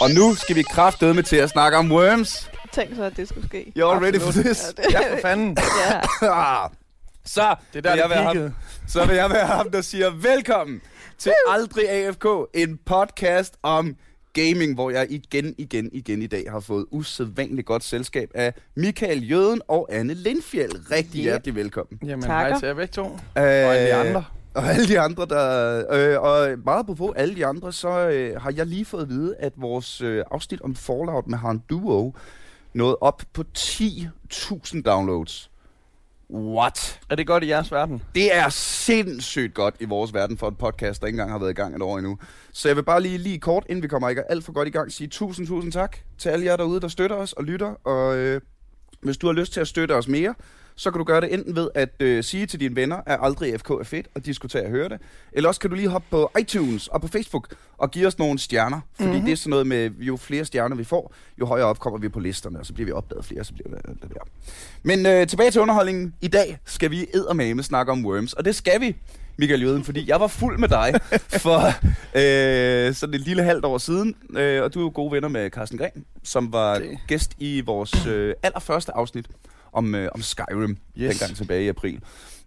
Og nu skal vi kraftedeme til at snakke om worms. Tænk så, at det skulle ske. You're ready for this? Ja, for fanden. ja. Så Det er der, vil jeg det være ham, så vil jeg være ham, der siger velkommen til Aldrig AFK, en podcast om gaming, hvor jeg igen, igen, igen i dag har fået usædvanligt godt selskab af Michael Jøden og Anne Lindfjeld. Rigtig Ja. hjertelig velkommen. Jamen, Takker. hej til jer begge to. Øh, Og alle de andre. Og alle de andre, der... Øh, og meget på alle de andre, så øh, har jeg lige fået at vide, at vores øh, afsnit om Fallout med Han Duo nåede op på 10.000 downloads. What? Er det godt i jeres verden? Det er sindssygt godt i vores verden for en podcast, der ikke engang har været i gang et år endnu. Så jeg vil bare lige, lige kort, inden vi kommer ikke alt for godt i gang, sige tusind, tusind tak til alle jer derude, der støtter os og lytter. Og øh, hvis du har lyst til at støtte os mere, så kan du gøre det enten ved at øh, sige til dine venner, at aldrig FK er fedt, og diskutere og høre det. Eller også kan du lige hoppe på iTunes og på Facebook og give os nogle stjerner. Fordi mm-hmm. det er sådan noget med, jo flere stjerner vi får, jo højere op kommer vi på listerne, og så bliver vi opdaget flere, så bliver det, det der. Men øh, tilbage til underholdningen. I dag skal vi eddermame snakke om Worms, og det skal vi, Michael Jøden, fordi jeg var fuld med dig for øh, sådan et lille halvt år siden, øh, og du er jo gode venner med Carsten Gren, som var Det. gæst i vores øh, allerførste afsnit om, øh, om Skyrim, yes. Dengang tilbage i april.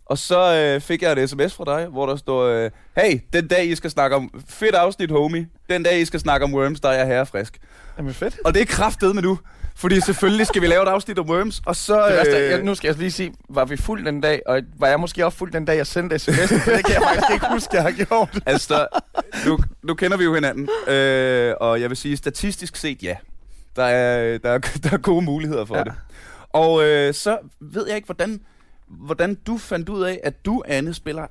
Og så øh, fik jeg et sms fra dig, hvor der står, øh, hey, den dag I skal snakke om, fedt afsnit homie, den dag I skal snakke om Worms, der er jeg herre frisk. Jamen fedt. Og det er kraftet med nu, fordi selvfølgelig skal vi lave et afsnit om Worms, og så... Det værste, øh, jeg, nu skal jeg lige sige, var vi fuld den dag, og var jeg måske også fuld den dag, jeg sendte sms, for det kan jeg faktisk ikke huske, jeg har gjort. Altså, nu, nu kender vi jo hinanden, øh, og jeg vil sige, statistisk set ja. Der er, der er, der er gode muligheder for. Ja. det. Og øh, så ved jeg ikke, hvordan, hvordan du fandt ud af, at du, Anne, spiller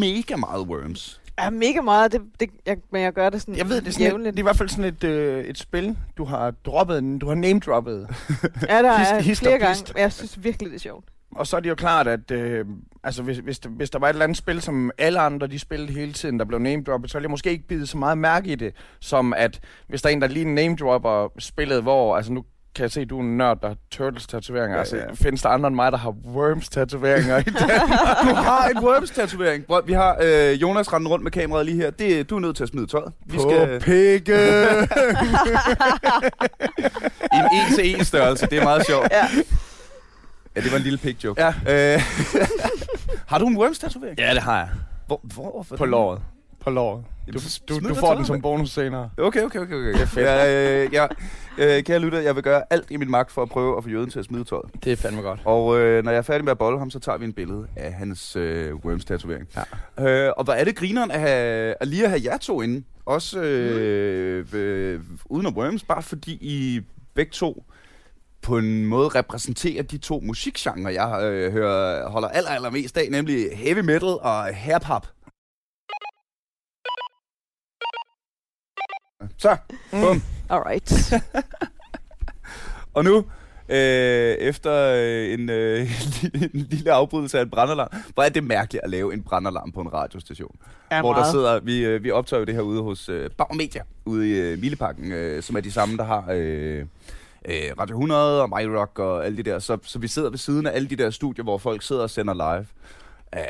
mega meget Worms. Ja, mega meget. Det, det, jeg, men jeg gør det sådan Jeg ved, det er, sådan et, det er i hvert fald sådan et, øh, et spil, du har droppet, du har name-droppet. Ja, der hist- er hist flere gange. men Jeg synes virkelig, det er sjovt. Og så er det jo klart, at øh, altså, hvis, hvis, der, hvis der var et eller andet spil, som alle andre de spillede hele tiden, der blev name-droppet, så ville jeg måske ikke bide så meget mærke i det, som at hvis der er en, der lige name-dropper spillet, hvor, altså nu kan jeg se, at du er en nørd, der har Turtles-tatoveringer. Ja, Ja, altså, ja. findes der andre end mig, der har Worms-tatoveringer i Danmark? Du har en Worms-tatovering. Prøv, Vi har øh, Jonas rendende rundt med kameraet lige her. Det, du er nødt til at smide tøjet. Vi skal pikke! i en en-til-en størrelse. Det er meget sjovt. Ja. Ja, det var en lille pig joke. ja. Øh, har du en Worms-tatovering? ja, det har jeg. Hvor, hvor, På låret. På låret. Du, du, du det får den som bonus senere. Okay, okay, okay. okay. Det er fedt. Ja, øh, ja, øh, kære lytter, jeg vil gøre alt i min magt for at prøve at få jøden til at smide tøjet. Det er fandme godt. Og øh, når jeg er færdig med at bolle ham, så tager vi en billede af hans øh, Worms-tatovering. Ja. Øh, og hvor er det grineren at, have, at lige at have jer to inde? Også øh, øh, uden om Worms, bare fordi I begge to på en måde repræsenterer de to musikgenre, jeg øh, hører, holder aller, allermest af, nemlig heavy metal og hip-hop. Så, bum. Alright. Og nu, øh, efter øh, en, øh, en lille afbrydelse af en brandalarm, hvor er det mærkeligt at lave en brandalarm på en radiostation. Ja, hvor der meget. sidder, vi, øh, vi optager jo det her ude hos øh, Bauer Media, ude i øh, Mileparken, øh, som er de samme, der har øh, øh, Radio 100 og My Rock og alle de der. Så, så vi sidder ved siden af alle de der studier, hvor folk sidder og sender live. Øh,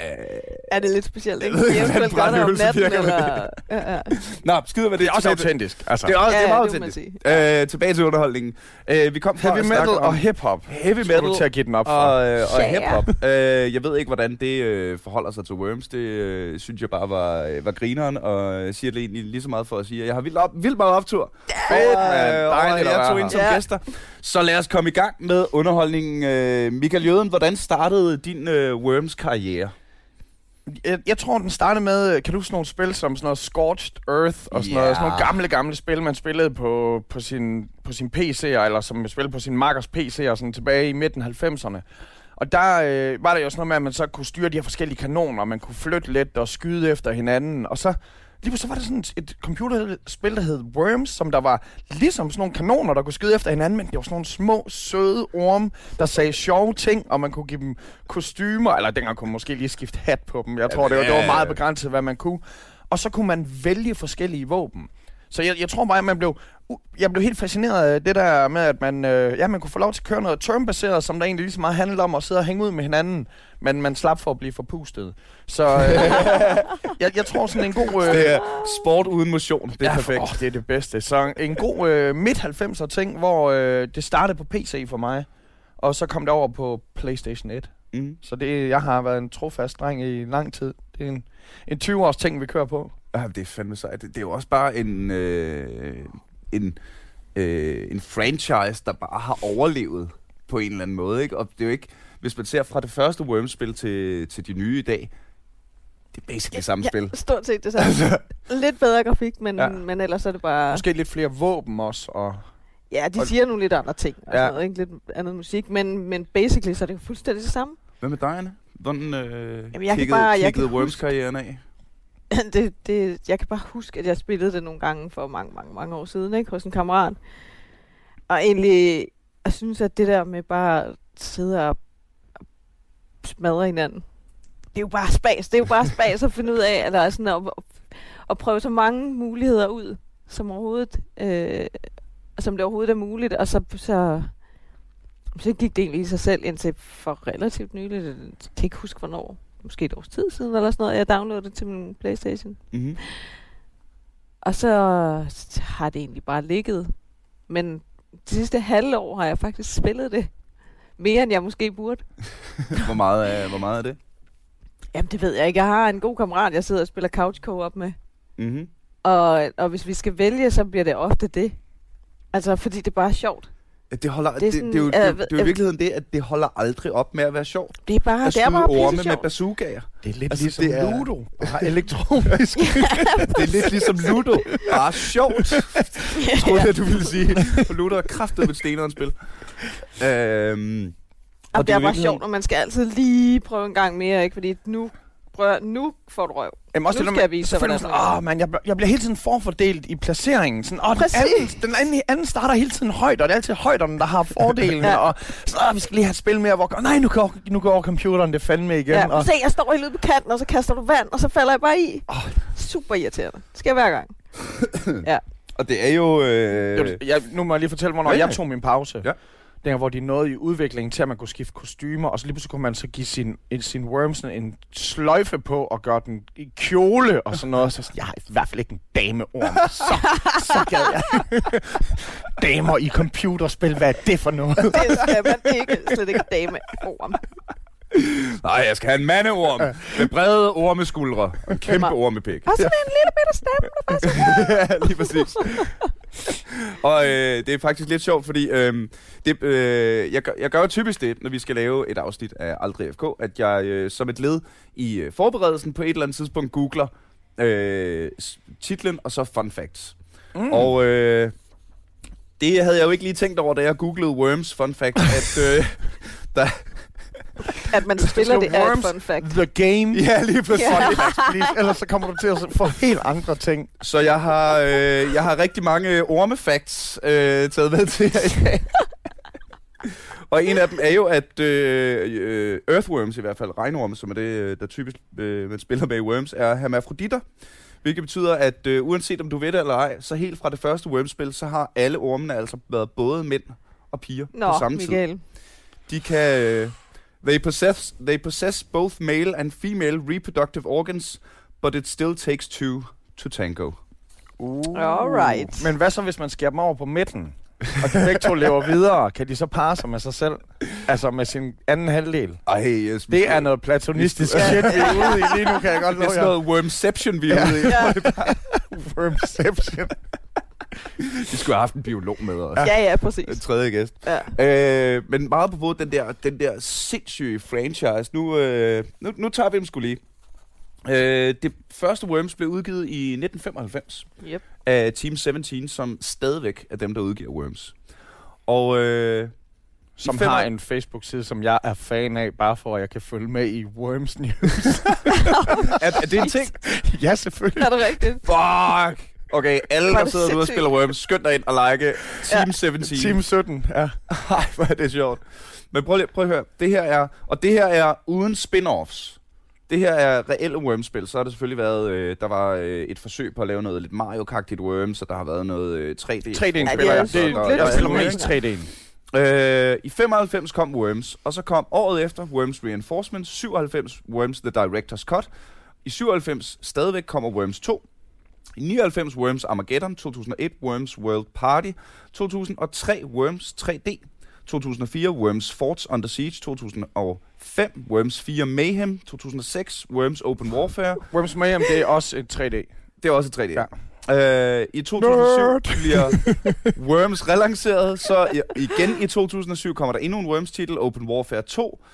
Er det lidt specielt, ikke? Jeg ved ikke, hvordan brandøvelse natten, virker med eller... Ja, ja. Nå, skider med det. Det er også autentisk. Altså. Det er, også, Ja, det er ja, meget det autentisk. Øh, tilbage til underholdningen. Øh, vi kom fra Heavy metal og hip-hop. heavy Skulle metal du til at give den op for. og, øh, og Ja. hip-hop. Øh, jeg ved ikke, hvordan det øh, forholder sig til Worms. Det øh, synes jeg bare var, øh, var grineren, og jeg siger det egentlig lige så meget for at sige, at jeg har vildt, op, vildt meget optur. Fedt, mand. Øh, og Dejligt at jeg være tog her. ind som Ja. gæster. Så lad os komme i gang med underholdningen. Øh, Michael Jøden, hvordan startede din øh, Worms-karriere? Jeg, jeg tror, den startede med, kan du huske nogle spil som sådan noget Scorched Earth og sådan, noget, sådan nogle gamle, gamle spil, man spillede på, på sin, på sin PC'er, eller som man spillede på sin makkers PC'er sådan tilbage i midten af 90'erne. Og der øh, var der jo sådan noget med, at man så kunne styre de her forskellige kanoner, og man kunne flytte lidt og skyde efter hinanden, og så lige pludselig var der sådan et computerspil, der hed Worms, som der var ligesom sådan nogle kanoner, der kunne skyde efter hinanden, men det var sådan nogle små, søde orme, der sagde sjove ting, og man kunne give dem kostymer, eller dengang kunne man måske lige skifte hat på dem. Jeg tror, det var, det var meget begrænset, hvad man kunne. Og så kunne man vælge forskellige våben. Så jeg, jeg tror bare, at man blev, jeg blev helt fascineret af det der med, at man, øh, ja, man kunne få lov til at køre noget turn-baseret, som der egentlig lige så meget handlede om at sidde og hænge ud med hinanden, men man slap for at blive forpustet. Så øh, jeg, jeg tror sådan en god... Øh, Det er sport uden motion. Det er ja, perfekt. Åh, det er det bedste. Så en god øh, midt-90'er ting, hvor øh, det startede på PC for mig, og så kom det over på PlayStation 1. Mm. Så det, jeg har været en trofast dreng i lang tid. Det er en, en 20-års ting, vi kører på. Ja, det er fandme sejt. Det, det er jo også bare en, øh, en, øh, en franchise, der bare har overlevet på en eller anden måde. Ikke? Og det er jo ikke, hvis man ser fra det første Worms-spil til, til de nye i dag, det er basically samme spil. Ja, stort set det samme. Lidt bedre grafik, men, Ja. men ellers er det bare... Måske lidt flere våben også. Og Ja, de og- siger nogle lidt andre ting. Og Ja. ja. noget, ikke? Lidt andet musik, men, men basically så er det jo fuldstændig det samme. Hvad med dig, Anne? Hvordan øh, Jamen, jeg kan kiggede, bare- jeg kiggede kan Worms-karrieren af? det, det, jeg kan bare huske, at jeg spillede det nogle gange for mange, mange, mange år siden, ikke? Hos en kammerat. Og egentlig, jeg synes, at det der med bare at sidde og smadre hinanden, det er jo bare spas. Det er jo bare spas at finde ud af, eller sådan at, at prøve så mange muligheder ud, som overhovedet, øh, som det overhovedet er muligt. Og så, så, så gik det egentlig i sig selv indtil for relativt nyligt. Jeg kan ikke huske, hvornår. Måske et års tid siden, eller sådan noget. Jeg downloadede det til min Playstation. Mm-hmm. Og så har det egentlig bare ligget. Men det sidste halve år har jeg faktisk spillet det. Mere end jeg måske burde. hvor, meget er, hvor meget er det? Jamen det ved jeg ikke. Jeg har en god kammerat, jeg sidder og spiller couch co-op med. Mm-hmm. Og, og hvis vi skal vælge, så bliver det ofte det. Altså fordi det bare er sjovt. Det, holder, det, Det er det, sådan, det, er jo, det, er jo- øh, det er jo i virkeligheden det, at det holder aldrig op med at være sjovt. Det er bare, At det er bare orme med bazookaer. det er lidt Altså, ligesom det er- Ludo. Bare elektronisk. Det er lidt ligesom Ludo. Bare sjovt. troede jeg, du ville sige. For Ludo er kraftet med steneren spil. Øhm, Og det det er jo bare sjovt, og man skal altid lige prøve en gang mere, ikke? Fordi nu, prøv, nu får du røv. Jamen også Nu det, skal der jeg vise så dig, hvordan sådan, åh, man, jeg, bliver- jeg bliver hele tiden forfordelt i placeringen. Sådan, åh, den, anden, den anden, anden starter hele tiden højt, og det er altid højderne, der har fordelen. ja. Ja. Og så, vi skal lige have et spil mere, hvor nej, nu går, nu går computeren det fandme igen. Ja, og, se, jeg står helt ude på kanten, og så kaster du vand, og så falder jeg bare i. Åh. Super irriterende. Det sker hver gang. og det er jo... Øh, jeg, jeg, nu må jeg lige fortælle, hvornår Ja, ja. jeg tog min pause. Ja. Der, hvor de nåede i udviklingen til, at man kunne skifte kostymer, og så lige pludselig kunne man så give sin, en, sin Worms sådan en sløjfe på, og gøre den i kjole og sådan noget. Så sådan, jeg har i hvert fald ikke en dameorm. Så, så gad jeg. Damer i computerspil, hvad er det for noget? Det skal man ikke, slet ikke dame orm. nej, jeg skal have en mandeorm med brede ormeskuldre og en kæmpe ormepæk. Og sådan en lille bitte stemme, der bare ja, lige præcis. Og øh, det er faktisk lidt sjovt, fordi øh, det, øh, jeg, gør, jeg gør jo typisk det, når vi skal lave et afsnit af Aldrig FK, at jeg øh, som et led i øh, forberedelsen på et eller andet tidspunkt googler øh, titlen og så fun facts. Mm. Og øh, det havde jeg jo ikke lige tænkt over, da jeg googlede Worms fun fact, at øh, der... At man spiller det er et fun fact. The game. Ja, lige præcis. Ja. Fun facts, please. Ellers så kommer du til at få helt andre ting. Så jeg har, øh, jeg har rigtig mange ormefacts øh, taget med til jer i dag. Og en af dem er jo, at øh, øh, earthworms i hvert fald, regnorme, som er det, øh, der typisk øh, man spiller med i Worms, er hermafroditter. Hvilket betyder, at øh, uanset om du ved det eller ej, så helt fra det første Worms-spil, så har alle ormene altså været både mænd og piger Nå, på samme tid. Michael. De kan... Øh, they, possess, they possess both male and female reproductive organs, but it still takes two to tango. Uh. Alright. Men hvad så, hvis man skærer dem over på midten? Og de begge to lever videre. Kan de så parre sig med sig selv? Altså med sin anden halvdel? Ej, yes, Det er noget platonistisk shit, vi er ude i lige nu, kan jeg godt Det er love sådan noget wormception, vi er ude i. Wormception. Vi skulle have haft en biolog med os. ja, ja, En præcis. tredje gæst. Ja. Øh, men meget på den der, den der sindssyge franchise. Nu, øh, nu, nu tager vi dem skulle lige. Øh, det første Worms blev udgivet i 1995 Yep. af Team 17, som stadigvæk er dem, der udgiver Worms. Og øh, Som har en Facebook-side, som jeg er fan af, bare for at jeg kan følge med i Worms News. er, er det en ting? ja, selvfølgelig. Er det rigtigt? Fuck! Okay, alle, er der sidder derude og spiller Worms, skynd dig ind og like Team 17. Team 17, ja. Ej, hvor er det sjovt. Men prøv, lige, prøv at høre. Det her er, og det her er uden spin-offs. det her er reelle Worms-spil. Så har det selvfølgelig været, øh, der var øh, et forsøg på at lave noget lidt Mario-kagtigt Worms, og der har været noget øh, 3D. 3D'en Ja, spiller det er jeg. så Det, lidt jeg af spiller mest 3D'en. Øh, I 95 kom Worms, og så kom året efter Worms Reinforcement, 97 Worms The Director's Cut. I 97 stadigvæk kommer Worms 2. I 99 Worms Armageddon, 2001 Worms World Party, 2003 Worms 3D, 2004 Worms Forts Under Siege, 2005 Worms 4 Mayhem, 2006 Worms Open Warfare. Worms Mayhem, det er også et 3D. Det er også et 3D. Ja. Øh, I 2007 Nerd. bliver Worms relanceret, så igen i 2007 kommer der endnu en Worms-titel, Open Warfare 2.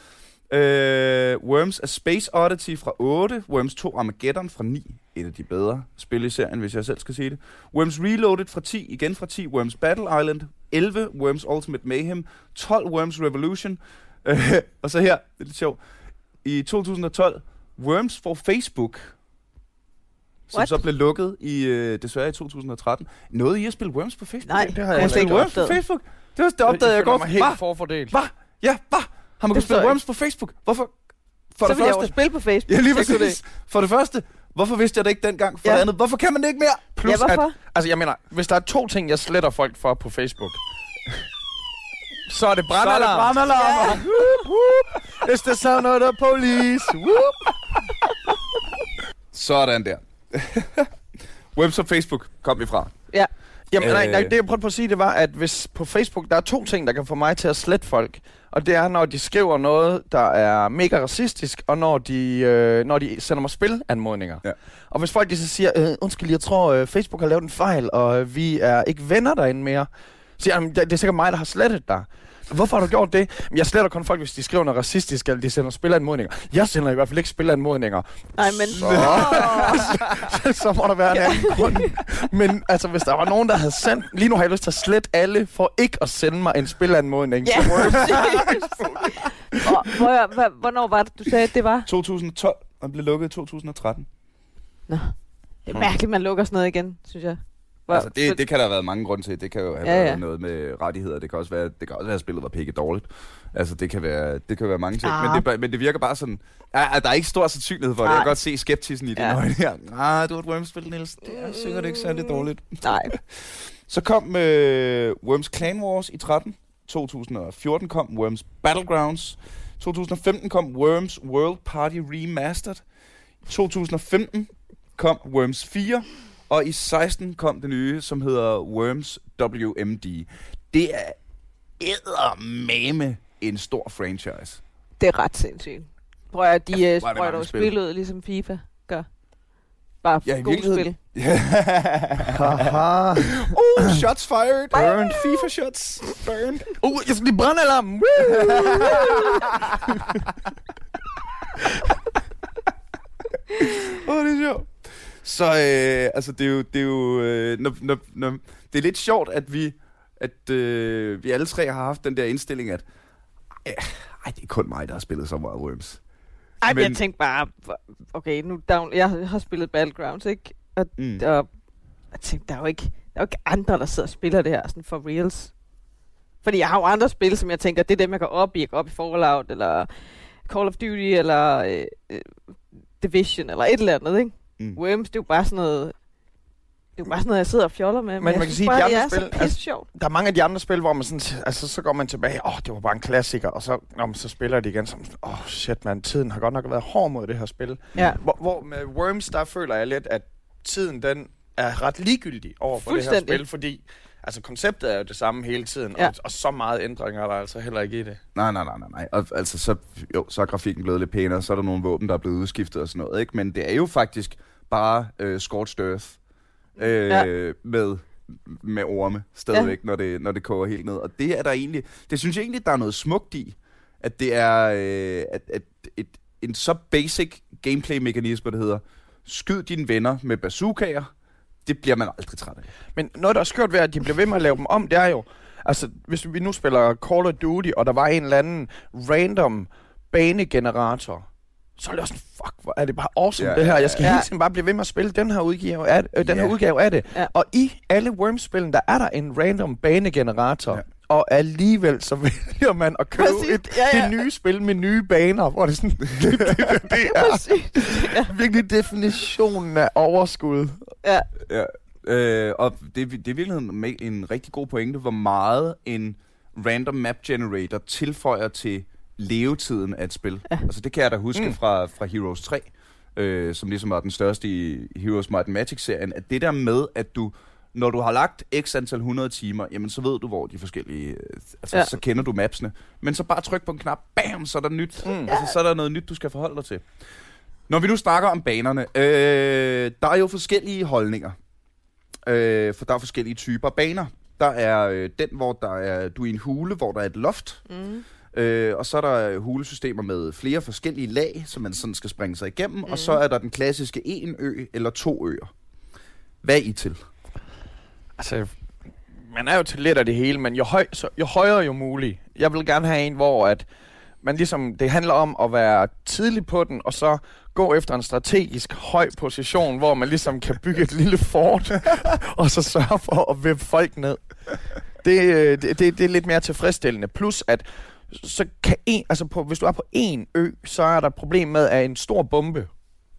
Øh, Worms A Space Oddity fra 8, Worms 2 Armageddon fra 9, et af de bedre spil i serien, hvis jeg selv skal sige det. Worms Reloaded fra 10, igen fra 10, Worms Battle Island, 11 Worms Ultimate Mayhem, 12 Worms Revolution, øh, og så her, det er lidt sjovt, i 2012, Worms for Facebook, som What? så blev lukket i øh, desværre i 2013. Noget I at spille Worms på Facebook? Nej, det har jeg man ikke Worms på opdaget. Facebook? Det, var, det opdagede jeg, føler godt. mig helt forfordelt. Hvad? Ja, hvad? Har man kunnet Det spille Worms på Facebook? Hvorfor? For så det vil jeg første... spille på Facebook. Ja, lige så præcis. For det første, hvorfor vidste jeg det ikke dengang? For Ja. det andet, hvorfor kan man det ikke mere? Det. Plus, Ja, hvorfor? At, altså, jeg mener, hvis der er to ting, jeg sletter folk for på Facebook, så er det brandalarm. brandalarm. Ja. It's the sound of the police. Whoop. Sådan der. Worms og Facebook kom vi fra. Ja. Jamen, nej, nej, Øh. det jeg prøvede på at sige, det var, at hvis på Facebook, der er to ting, der kan få mig til at slette folk. Og det er, når de skriver noget, der er mega racistisk, og når de, øh, når de sender mig spilanmodninger. Ja. Og hvis folk de så siger, øh, undskyld, jeg tror, øh, Facebook har lavet en fejl, og øh, vi er ikke venner derinde mere. Så siger jeg, "Jamen, det, det er sikkert mig, der har slettet dig. Hvorfor har du gjort det? "Jamen, Jeg sletter kun folk, hvis de skriver noget racistisk, eller de sender spilanmodninger. Jeg sender i hvert fald ikke spilanmodninger. Nej, men... Så. så må der være en anden grund. Men altså, hvis der var nogen, der havde sendt... Lige nu har jeg lyst til at slette alle, for ikke at sende mig en spilanmodning. Ja, hvor, hvor, hvornår var det, du sagde, at det var? 2012, og blev lukket i 2013. Nå. Det er mærkeligt, man lukker sådan noget igen, synes jeg. Hvor, Altså, det, det kan der have været mange grunde til. Det kan jo have Ja, ja, ja. været noget med rettigheder. Det kan også være, det kan også være at spillet var pikke dårligt. Altså, det kan være, det kan være mange ting. Ah. Men, det, ba- men det virker bare sådan... Ja, der er ikke stor sandsynlighed for det. Jeg Nej. kan godt se skeptisen i dine Ja. øjne her. Ah, du har et Worms-spil, Niels. Det er sikkert ikke særlig dårligt. Nej. Så kom øh, Worms Clan Wars i 13. 2014 kom Worms Battlegrounds. 2015 kom Worms World Party Remastered. 2015 kom Worms 4. Og i 16 kom det nye, som hedder Worms WMD. Det er eddermame en stor franchise. Det er ret sindssygt. Prøv at de Ja, det sprøjter jo spil. ud, ligesom FIFA gør. Bare Ja, ja, i gode virkeligheden. spil. Haha. oh, shots fired! Burned. FIFA shots. Burned. Uh, jeg skal lige brænde alarm. Åh, oh, det er sjovt. Så øh, altså, det er jo, det er jo øh, når, når, når, det er lidt sjovt, at vi, at øh, vi alle tre har haft den der indstilling, at øh, ej, det er kun mig, der har spillet så meget Worms. Ej, men jeg tænkte bare, okay, nu down, jeg har spillet Battlegrounds, ikke? Og, Mm. og jeg tænkte, der er jo ikke, der er jo ikke andre, der sidder og spiller det her sådan for reals. Fordi jeg har jo andre spil, som jeg tænker, det er dem, jeg går op i. Jeg går op i Fallout, eller Call of Duty, eller øh, øh, Division, eller et eller andet, ikke? Mm. Worms, det er jo bare sådan noget... Det er jo bare sådan noget, jeg sidder og fjoller med. Men, man jeg kan sige, bare, de det andre er spil, så altså-. Der er mange af de andre spil, hvor man sådan, altså, så går man tilbage, åh, oh, det var bare en klassiker, og så, nå, men så spiller de igen som, åh, oh, shit, man, tiden har godt nok været hård mod det her spil. Ja. Hvor, hvor med Worms, der føler jeg lidt, at tiden, den er ret ligegyldig over for det her spil, fordi altså, konceptet er jo det samme hele tiden, Ja. og, og så meget ændringer er der altså heller ikke i det. Nej, nej, nej, nej, nej. Og, altså, så, jo, så er grafikken blevet lidt pænere, så er der nogle våben, der er blevet udskiftet og sådan noget, ikke? Men det er jo faktisk bare øh, Scorched Earth øh, Ja. med, med orme stadigvæk, ja. når, det, når det koger helt ned. Og det er der egentlig, det synes jeg egentlig, der er noget smukt i, at det er øh, at, at et, en så basic gameplay-mekanisme, der hedder, skyd dine venner med bazookaer, det bliver man aldrig træt af. Men noget, der er skørt ved, at de bliver ved med at lave dem om, det er jo, altså, hvis vi nu spiller Call of Duty, og der var en eller anden random banegenerator, så er det også sådan, fuck, hvor er det bare awesome, Ja, det her. Jeg skal ja. hele tiden bare blive ved med at spille den her udgave af, øh, den Ja. her udgave af det. Ja. Og i alle Worms-spillene, der er der en random banegenerator. Ja. Og alligevel så vælger man at købe Præcis. et, Ja, ja. det nye spil med nye baner, hvor det sådan, det, det, det er Præcis. Ja. virkelig definitionen af overskud. ja. Ja, øh, og det, er- det er med en rigtig god pointe, hvor meget en random map generator tilføjer til levetiden af et spil. Ja. Altså det kan jeg da huske Mm. fra, fra Heroes 3, øh, som ligesom var den største i Heroes Might and Magic-serien, at det der med, at du, når du har lagt x antal 100 timer, jamen så ved du, hvor de forskellige, øh, altså Ja. ja. så kender du mapsene. Men så bare tryk på en knap, bam, så er der nyt. Mm. Mm. Altså så er der noget nyt, du skal forholde dig til. Når vi nu snakker om banerne, øh, der er jo forskellige holdninger. Øh, for der er forskellige typer baner. Der er øh, den, hvor der er, du er i en hule, hvor der er et loft. Mm. Øh, og så er der hulesystemer med flere forskellige lag, som man sådan skal springe sig igennem. Mm. Og så er der den klassiske en ø eller to øer. Hvad er I til? Altså, man er jo til lidt af det hele, men jo, høj, så, jo højere jo muligt. Jeg vil gerne have en, hvor at man ligesom, det handler om at være tidlig på den, og så gå efter en strategisk høj position, hvor man ligesom kan bygge et lille fort, og så sørge for at vippe folk ned. Det, øh, det, det, det er lidt mere tilfredsstillende. Plus at så kan en, altså på, hvis du er på en ø, så er der et problem med, at en stor bombe,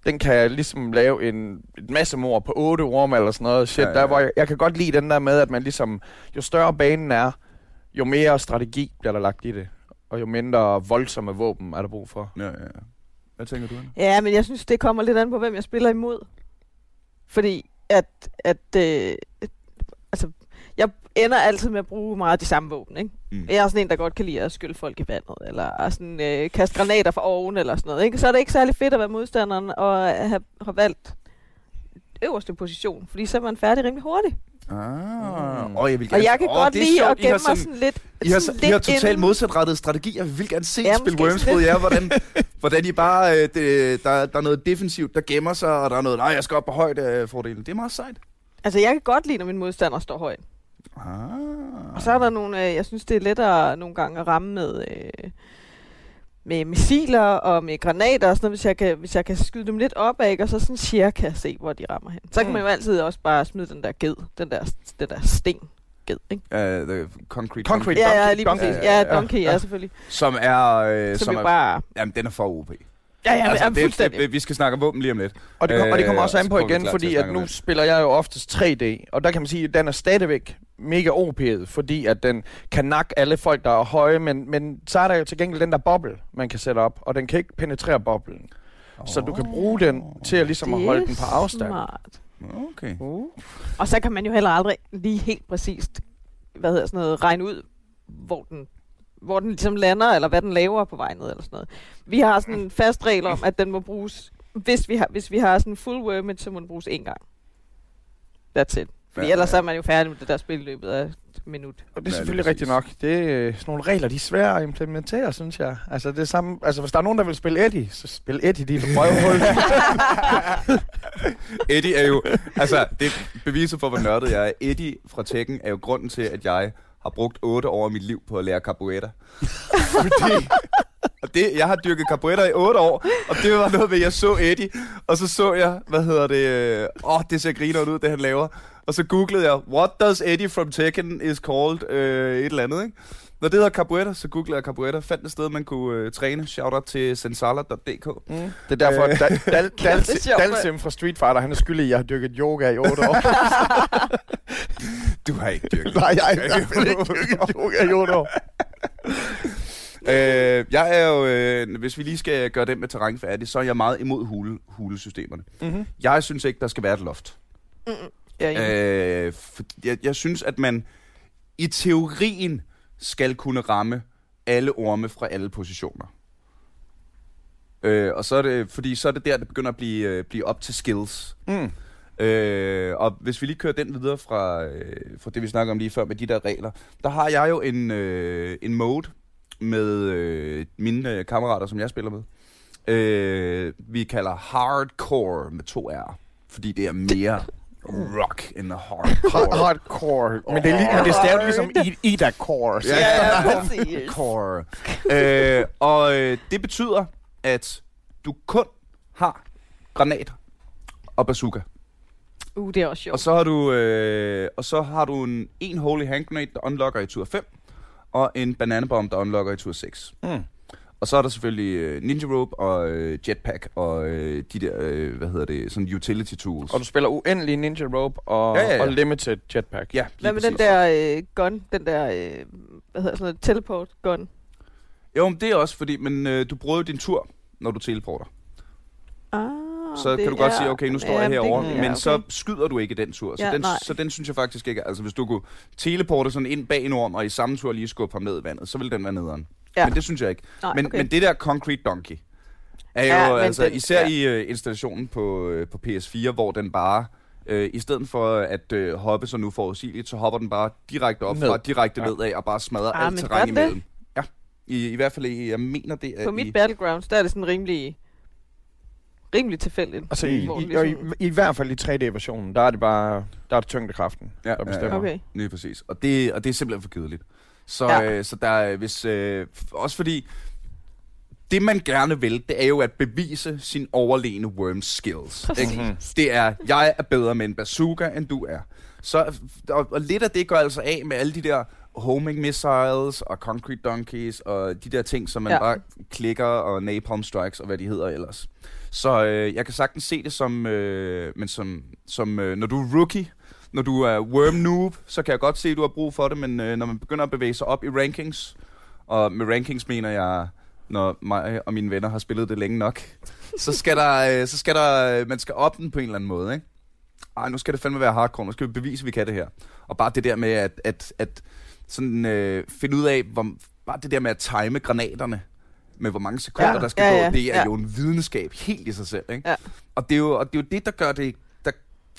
den kan ligesom lave en, et masse mor på otte orme eller sådan noget. Shit, Ja, ja. Der, hvor jeg, jeg kan godt lide den der med, at man ligesom, jo større banen er, jo mere strategi bliver der lagt i det. Og jo mindre voldsomme våben er der brug for. Ja, ja. Hvad tænker du, Anna? Ja, men jeg synes, det kommer lidt an på, hvem jeg spiller imod. Fordi at, at øh, altså, jeg ender altid med at bruge meget de samme våben, ikke? Mm. Jeg er sådan en, der godt kan lide at skylle folk i vandet, eller er sådan, øh, kaste granater fra oven, eller sådan noget, ikke? Så er det ikke særlig fedt at være modstanderen og have, have valgt øverste position, fordi så er man færdig rimelig hurtigt. Ah, Mm. og jeg vil Og gerne... jeg kan Åh, godt lide sjovt, at gemme mig sådan- sådan lidt... I har, sådan I har totalt inden- modsatrettede strategier. Vi vil gerne se Ja, ja, spil måske Wormsful, lidt. ja, hvordan, hvordan I bare... Øh, det, der, der er noget defensivt, der gemmer sig, og der er noget, nej, jeg skal op på højde øh, fordelen. Det er meget sejt. Altså, jeg kan godt lide, når min modstander står højt. Ah. Og så er der nogle, øh, jeg synes, det er lettere nogle gange at ramme med, øh, med missiler og med granater og sådan noget, hvis jeg kan, hvis jeg kan skyde dem lidt op af, og så sådan cirka se, hvor de rammer hen. Så kan Mm. man jo altid også bare smide den der ged, den der, den der sten ged, ikke? Uh, the concrete, Concrete. Ja, ja, donkey, lige donkey. præcis. Ja, ja, Ja, ja. donkey, ja, selvfølgelig. Som er... Øh, Som som er bare... jamen, den er for OP. Ja, ja, altså, det, fuldstændig. det, vi skal snakke om våben lige om lidt. Og det, kom, og det kommer Øh, også an på igen, fordi at at nu det. spiller jeg jo oftest 3D, og der kan man sige, at den er stadigvæk mega OP'et, fordi at den kan nakke alle folk, der er høje, men, men så er der jo til gengæld den der boble, man kan sætte op, og den kan ikke penetrere boblen. Så du kan bruge den til at ligesom at Det holde den på afstand. Smart. Okay. Uh. Og så kan man jo heller aldrig lige helt præcist, hvad hedder sådan noget, regne ud, hvor den, hvor den ligesom lander, eller hvad den laver på vej ned, eller sådan noget. Vi har sådan en fast regel om, at den må bruges, hvis vi har, hvis vi har sådan en full wormage, så må den bruges én gang. That's it. Fordi Ja, ellers ja. er man jo færdig med det der spil i løbet af et minut. Og det er Ja, lige selvfølgelig præcis. rigtigt nok. Det er øh, sådan nogle regler, de er svære at implementere, synes jeg. Altså, det er samme, altså hvis der er nogen, der vil spille Eddie, så spil Eddie, de røvhul. Eddie er jo... Altså, det er beviset for, hvor nørdet jeg er. Eddie fra Tekken er jo grunden til, at jeg har brugt 8 år af mit liv på at lære capoeira. Fordi... Og det, jeg har dyrket capoeira i 8 år, og det var noget med, at jeg så Eddie, og så så jeg, hvad hedder det, øh, åh, oh, det ser grineren ud, det han laver. Og så googlede jeg, what does Eddie from Tekken is called, øh, et eller andet, ikke? Når det hedder capoeira, så googlede jeg capoeira, fandt et sted, man kunne øh, træne. Shout out til sensala.dk. Mm. Det er derfor, Øh. at Dal, Dal, Dal, det sjovt, Dalsim fra Street Fighter, han er skyldig, at jeg har dyrket yoga i 8 år. Du har ikke dyrket. Nej, jeg har ikke dyrket yoga i 8 år. Øh, jeg er jo, øh, hvis vi lige skal gøre den med terræn færdig, så er jeg meget imod hule, hulesystemerne. Mm-hmm. Jeg synes ikke, der skal være et loft. Ja, øh, Øh, for jeg, jeg synes, at man i teorien skal kunne ramme alle orme fra alle positioner. Øh, og så er det, fordi så er det der, det begynder at blive, øh, blive op til skills. Mm. Øh, og hvis vi lige kører den videre fra, øh, fra det, vi snakker om lige før med de der regler, der har jeg jo en, øh, en mode med øh, mine øh, kammerater, som jeg spiller med. Øh, vi kalder hardcore med to R, fordi det er mere rock end hardcore. Hardcore. Men det er, lige, men det er ligesom I- Ida Core. Ja, ja, ja. ja, præcis. Core. øh, og øh, det betyder, at du kun har granater og bazooka. Uh, det er også sjovt. Og så har du, øh, og så har du en, en holy hand grenade, der unlocker i tur 5. og en bananabomb, der unlocker i tur 6. Mm. Og så er der selvfølgelig øh, Ninja Rope og øh, Jetpack og øh, de der, øh, hvad hedder det, sådan utility tools. Og du spiller uendelig Ninja Rope og, Ja, ja, ja. og Limited Jetpack. ja, Hvad med den der øh, gun? Den der, øh, hvad hedder sådan noget, teleport gun? Jo, men det er også fordi, men øh, du bruger jo din tur, når du teleporter. Ah, Så det kan du godt er- sige, okay, nu står jeg Jamen, det- herovre, ja, men så okay. skyder du ikke den tur. Så, Ja, den, nej. så den synes jeg faktisk ikke, altså hvis du kunne teleporte sådan ind bag en orm, og i samme tur lige skubbe ham ned i vandet, så ville den være nederen. Ja. Men det synes jeg ikke. Nej, Men, okay. men det der Concrete Donkey, er jo Ja, ja, altså, den- især ja. i øh, installationen på, øh, på PS4, hvor den bare, øh, i stedet for at øh, hoppe så nu forudsigeligt, så hopper den bare direkte op Ned. fra, direkte Ja. nedad, og bare smadrer Ah, alt terræn imellem. Ja, i, i hvert fald, i, jeg mener det er På i... mit Battlegrounds, der er det sådan rimelig, rimelig tilfældigt. Altså i, Hvor i, det i, ligesom- i hvert fald i 3D-versionen, der er det bare, der er det tyngdekraften, Ja, der ja, bestemmer. Okay. Lige præcis. Og det, og det er simpelthen for kedeligt. Så, Ja. øh, så der er, hvis, øh, også fordi, det man gerne vil, det er jo at bevise sin overlegne worm skills. Ikke? Det er, jeg er bedre med en bazooka, end du er. Så, og, og lidt af det går altså af med alle de der homing missiles og concrete donkeys og de der ting, som man Ja. ja. bare klikker og napalm strikes og hvad de hedder ellers. Så øh, jeg kan sagtens se det som, øh, men som, som øh, når du er rookie, når du er worm noob, så kan jeg godt se, at du har brug for det, men øh, når man begynder at bevæge sig op i rankings, og med rankings mener jeg, når mig og mine venner har spillet det længe nok, så skal der, øh, så skal der, øh, man skal op den på en eller anden måde, ikke? Ej, nu skal det fandme være hardcore, nu skal vi bevise, at vi kan det her. Og bare det der med at, at, at sådan, øh, finde ud af, hvor, bare det der med at time granaterne, med hvor mange sekunder Ja, der skal ja, gå, ja, det er ja. jo en videnskab helt i sig selv, ikke? Ja. Og det er jo, og det er jo det, der gør det,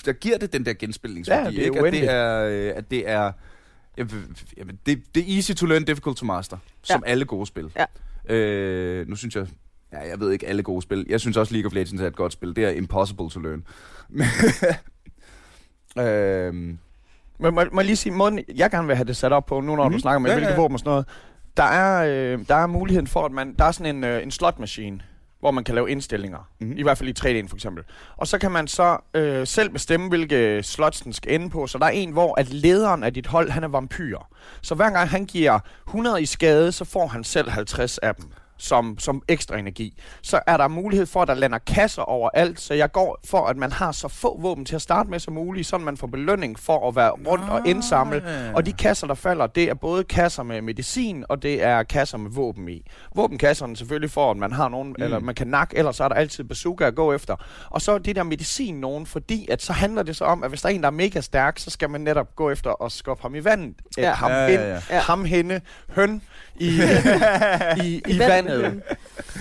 der, giver det den der genspilningsværdi, Ja, det er ikke? At det er, øh, at det er, jamen, det, det er easy to learn, difficult to master, som alle gode spil. Ja. Øh, nu synes jeg, ja, jeg ved ikke alle gode spil. Jeg synes også League of Legends er et godt spil. Det er impossible to learn. øhm, Men må, må jeg lige sige, måden jeg gerne vil have det sat op på, nu når mm. du Mhm. snakker med Ja, ja, hvilke ja. våben og sådan noget, der er, øh, der er muligheden for, at man, der er sådan en, øh, en slot machine, hvor man kan lave indstillinger. Mhm. Mm. I hvert fald i 3D'en for eksempel. Og så kan man så øh, selv bestemme, hvilke slots den skal ende på. Så der er en, hvor at lederen af dit hold, han er vampyr. Så hver gang han giver 100 i skade, så får han selv 50 af dem som, som ekstra energi. Så er der mulighed for, at der lander kasser overalt, så jeg går for, at man har så få våben til at starte med som muligt, så man får belønning for at være rundt og indsamle. Og de kasser, der falder, det er både kasser med medicin, og det er kasser med våben i. Våbenkasserne selvfølgelig for, at man har nogen, mm. eller man kan nakke, ellers er der altid bazooka at gå efter. Og så det der medicin nogen, fordi at så handler det så om, at hvis der er en, der er mega stærk, så skal man netop gå efter at skubbe ham i vandet. Ja. Ham, Ja, ja, ja. Ja. ham hende, høn i, i, i, i vandet.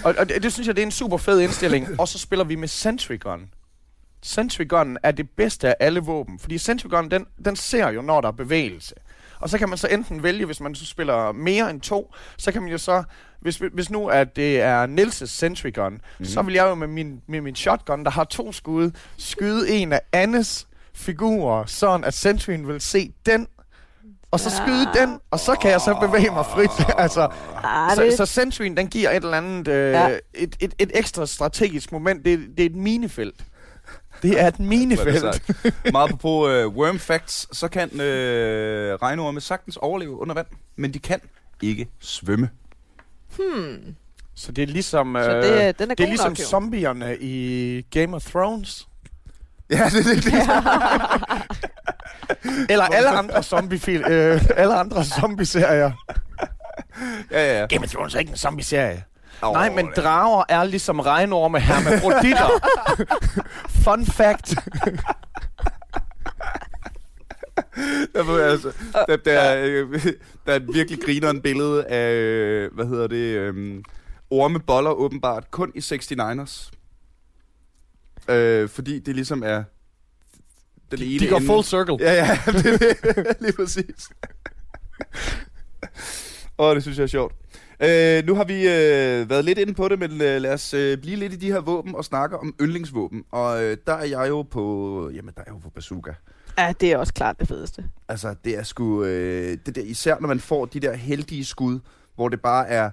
Og, og det, det synes jeg, det er en super fed indstilling. og så spiller vi med Sentry Gun. Sentry Gun er det bedste af alle våben, fordi Sentry Gun, den, den ser jo, når der er bevægelse. Og så kan man så enten vælge, hvis man så spiller mere end to, så kan man jo så, hvis, hvis nu at det er Nils' Sentry Gun, mm. så vil jeg jo med min, med min shotgun, der har to skud, skyde en af Annes figurer, sådan at Sentryen vil se den, og så skyde den, og så kan jeg så bevæge mig frit. altså, Ah, så, det, så Sentryen, den giver et eller andet, øh, Ja. ja. et, et, et ekstra strategisk moment. Det, det er et minefelt. Det er et er minefelt. Meget på uh, worm facts, så kan uh, regnorme sagtens overleve under vand, men de kan ikke svømme. hmm. Så det er ligesom, øh, Så det, er- den er det er ligesom nok, jo. zombierne i Game of Thrones. Ja, det, det, det. Eller alle andre zombie øh, alle andre zombie-serier. ja, ja. Game of Thrones er ikke en zombie-serie. Oh, Nej, men drager er ligesom regnorme hermafroditter. Fun fact. Der, var, altså, der, der, der er et virkelig grineren billede af, øh, hvad hedder det, øh, ormeboller åbenbart kun i 69ers. Øh, fordi det ligesom er den ene De går ende- full circle. Ja, ja, det er det. lige præcis. Åh, det synes jeg er sjovt. Øh, nu har vi øh, været lidt inde på det, men øh, lad os øh, blive lidt i de her våben og snakke om yndlingsvåben. Og øh, der er jeg jo på, jamen der er jeg jo på bazooka. Ja, det er også klart det fedeste. Altså, det er sgu... Øh, det der, især når man får de der heldige skud, hvor det bare er...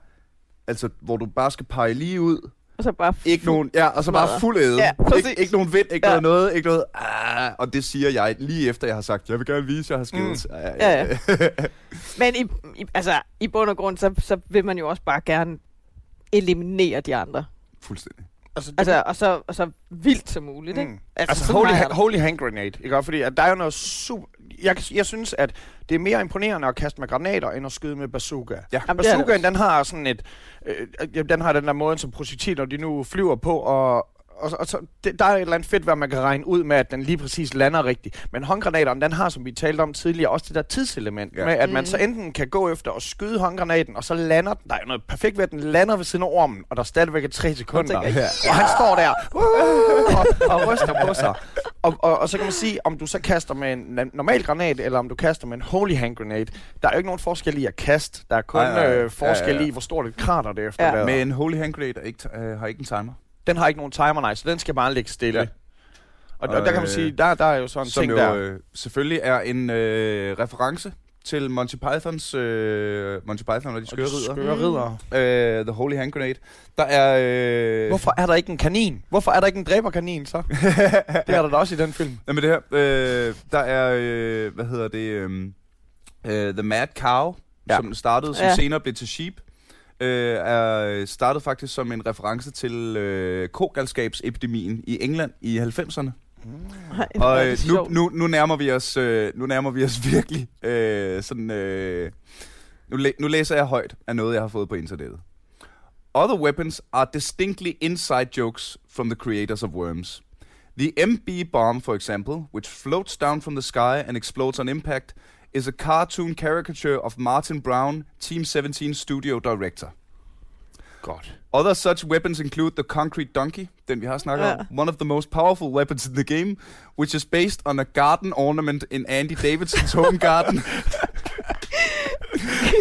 Altså, hvor du bare skal pege lige ud, Og så bare... Ikke nogen, ja, og så bare fuld æde. Ja, Ik- præcis. ikke nogen vind, ikke Ja. noget noget, ikke noget, ah, og det siger jeg lige efter, jeg har sagt, jeg vil gerne vise, jeg har skills. Mm. Ja, ja. Men i, i, altså, i bund og grund, så, så vil man jo også bare gerne eliminere de andre. Fuldstændig. Altså, det, Altså, og så, og så vildt som muligt, ikke? Mm. Altså, altså sådan holy, ha- holy hand grenade, ikke? Og Fordi at der er jo noget super... Jeg, jeg synes, at det er mere imponerende at kaste med granater, end at skyde med bazooka. Ja. Jamen, Bazookaen, den har sådan et... Øh, øh, den har den der måde, som projektiler, de nu flyver på, og, og, og så, det, der er et eller andet fedt, hvad man kan regne ud med, at den lige præcis lander rigtigt. Men håndgranateren, den har, som vi talte om tidligere, også det der tidselement, Ja. ja. med at man Mm. så enten kan gå efter og skyde håndgranaten, og så lander den. Der er jo noget perfekt ved, at den lander ved siden af ormen, og der er stadigvæk er tre sekunder. tænker jeg, Og han står der uh, og, og ryster på sig. Og, og, og så kan man sige, om du så kaster med en normal granat, eller om du kaster med en holy hand grenade, der er jo ikke nogen forskel i at kaste. Der er kun Nej, nej. øh, forskel Ja, ja, ja. i, hvor stort et krater det er efterlader. Men en holy hand grenade ikke, øh, har ikke en timer. Den har ikke nogen timer, nej, så den skal bare ligge stille. Ja. Og, Og, og der kan man øh, sige, der, der er jo sådan en Som ting jo der. øh, selvfølgelig er en øh, reference til Monty Pythons, øh, Monty Python og de skøre ridder. Skøre ridder. Øh, The Holy Hand Grenade. Der er... Øh, Hvorfor er der ikke en kanin? Hvorfor er der ikke en dræberkanin så? det er der da også i den film. Jamen det her, øh, der er, øh, hvad hedder det, øh, øh, The Mad Cow, ja. Som startede, som ja. senere blev til Sheep, øh, er startet faktisk som en reference til øh, kogalskabsepidemien i England i 90'erne. Ej, hvor Og øh, nu, nu, nu, nærmer vi os, øh, nu nærmer vi os virkelig øh, sådan... Øh, nu, læ- nu læser jeg højt af noget, jeg har fået på internettet. Other weapons are distinctly inside jokes from the creators of Worms. The MB bomb, for example, which floats down from the sky and explodes on impact, is a cartoon caricature of Martin Brown, Team 17 studio director. Godt. Other such weapons include the concrete donkey, den vi har snakket Ja. om, one of the most powerful weapons in the game, which is based on a garden ornament in Andy Davidson's home garden.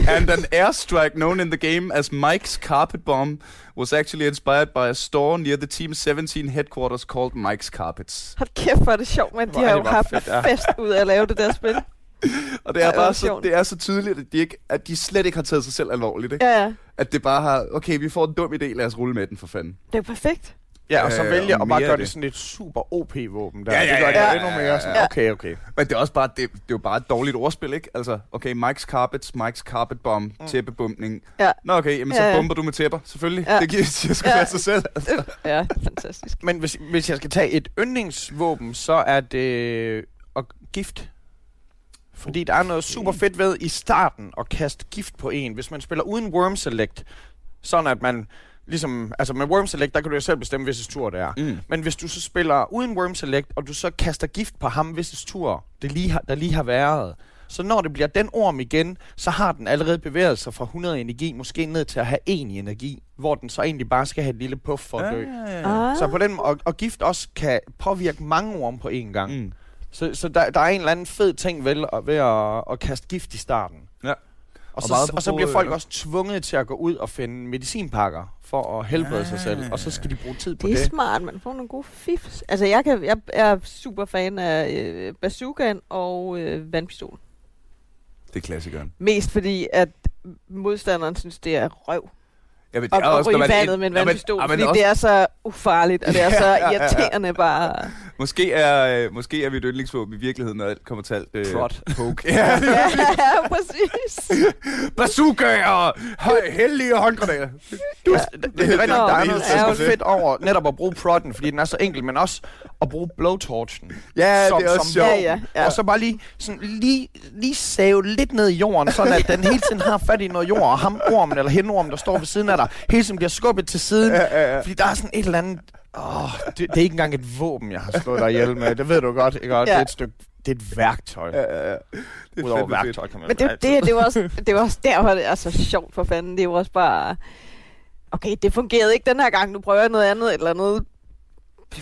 and an airstrike known in the game as Mike's Carpet Bomb was actually inspired by a store near the Team 17 headquarters called Mike's Carpets. Hold kæft, hvor er det sjovt, men de Hvor er har jo haft fedt, ja. fest ud af at lave det der spil. Og det er hvor bare så, sjovt. det er så tydeligt, at de, ikke, at de slet ikke har taget sig selv alvorligt. Ikke? Ja, ja. At det bare har, okay, vi får en dum idé, lad os rulle med den for fanden. Det er jo perfekt. Ja, og så Øh, vælge og at bare gøre det det. sådan et super OP-våben der. Ja, ja, det gør det ja, endnu ja, mere ja, sådan, ja. okay, okay. Men det er også bare, det, det er jo bare et dårligt ordspil, ikke? Altså, okay, Mike's Carpets, Mike's Carpet Bomb, mm. tæppebumpning. Ja. Nå okay, jamen, så Ja, ja. bomber du med tæpper, selvfølgelig. Ja. Det giver siger sgu Ja. ja. sig selv. Altså. Ja, fantastisk. Men hvis, hvis jeg skal tage et yndlingsvåben, så er det og gift. Fordi der er noget super fedt ved i starten at kaste gift på en. Hvis man spiller uden Worm Select, sådan at man ligesom... Altså med Worm Select, der kan du jo selv bestemme, hvis tur det er. Mm. Men hvis du så spiller uden Worm Select, og du så kaster gift på ham, hvis tur det lige har, der lige har været, så når det bliver den orm igen, så har den allerede bevæget sig fra 100 energi, måske ned til at have 1 i energi, hvor den så egentlig bare skal have et lille puff for at dø. Ah. Så på den og, og gift også kan påvirke mange orme på én gang. Mm. Så, så der, der er en eller anden fed ting ved, at- ved at, at kaste gift i starten. Ja. Og, Og så, og så bliver folk øh, også tvunget til at gå ud og finde medicinpakker for at helbrede sig selv. Og så skal de bruge tid på Det er det. smart, man får nogle gode fifs. Altså, jeg, kan, jeg er super fan af øh, bazookaen og øh, vandpistol. Det er klassikeren. Mest fordi, at modstanderen synes, det er røv. Ja, men Og, og ryge når man- vandet med en Ja, men- vandpistol, ja, men fordi også- det er så ufarligt, og det er så Ja, ja, ja. irriterende bare. Måske er, øh, måske er vi et yndlingsvåben i virkeligheden, når alt kommer til alt. Øh, Prot. Poke. ja. ja, præcis. Bazooka og høj, heldige håndgranater. Du, ja, det, det er rigtigt, Nå, der er det noget er fedt over netop at bruge protten, fordi den er så enkel, men også at bruge blowtorchen. Ja, Som- det er også som- sjovt. Ja, ja, ja. Og så bare lige, sådan, lige, lige save lidt ned i jorden, sådan at den hele tiden har fat i noget jord, og ham ormen eller hende ormen, der står ved siden af dig, hele tiden bliver skubbet til siden. Ja, ja, ja. Fordi der er sådan et eller andet... Åh, det, det er ikke engang et våben, jeg har slået dig ihjel med. Det ved du godt, ikke? Og Det Ja. er et stykke... Det er et værktøj. Ja, ja, ja. Det er Udover fandme fedt. værktøj, kan man Men det, det, det, var også, det var også derfor, det er så sjovt for fanden. Det er jo også bare... Okay, det fungerede ikke den her gang. Nu prøver jeg noget andet, et eller andet...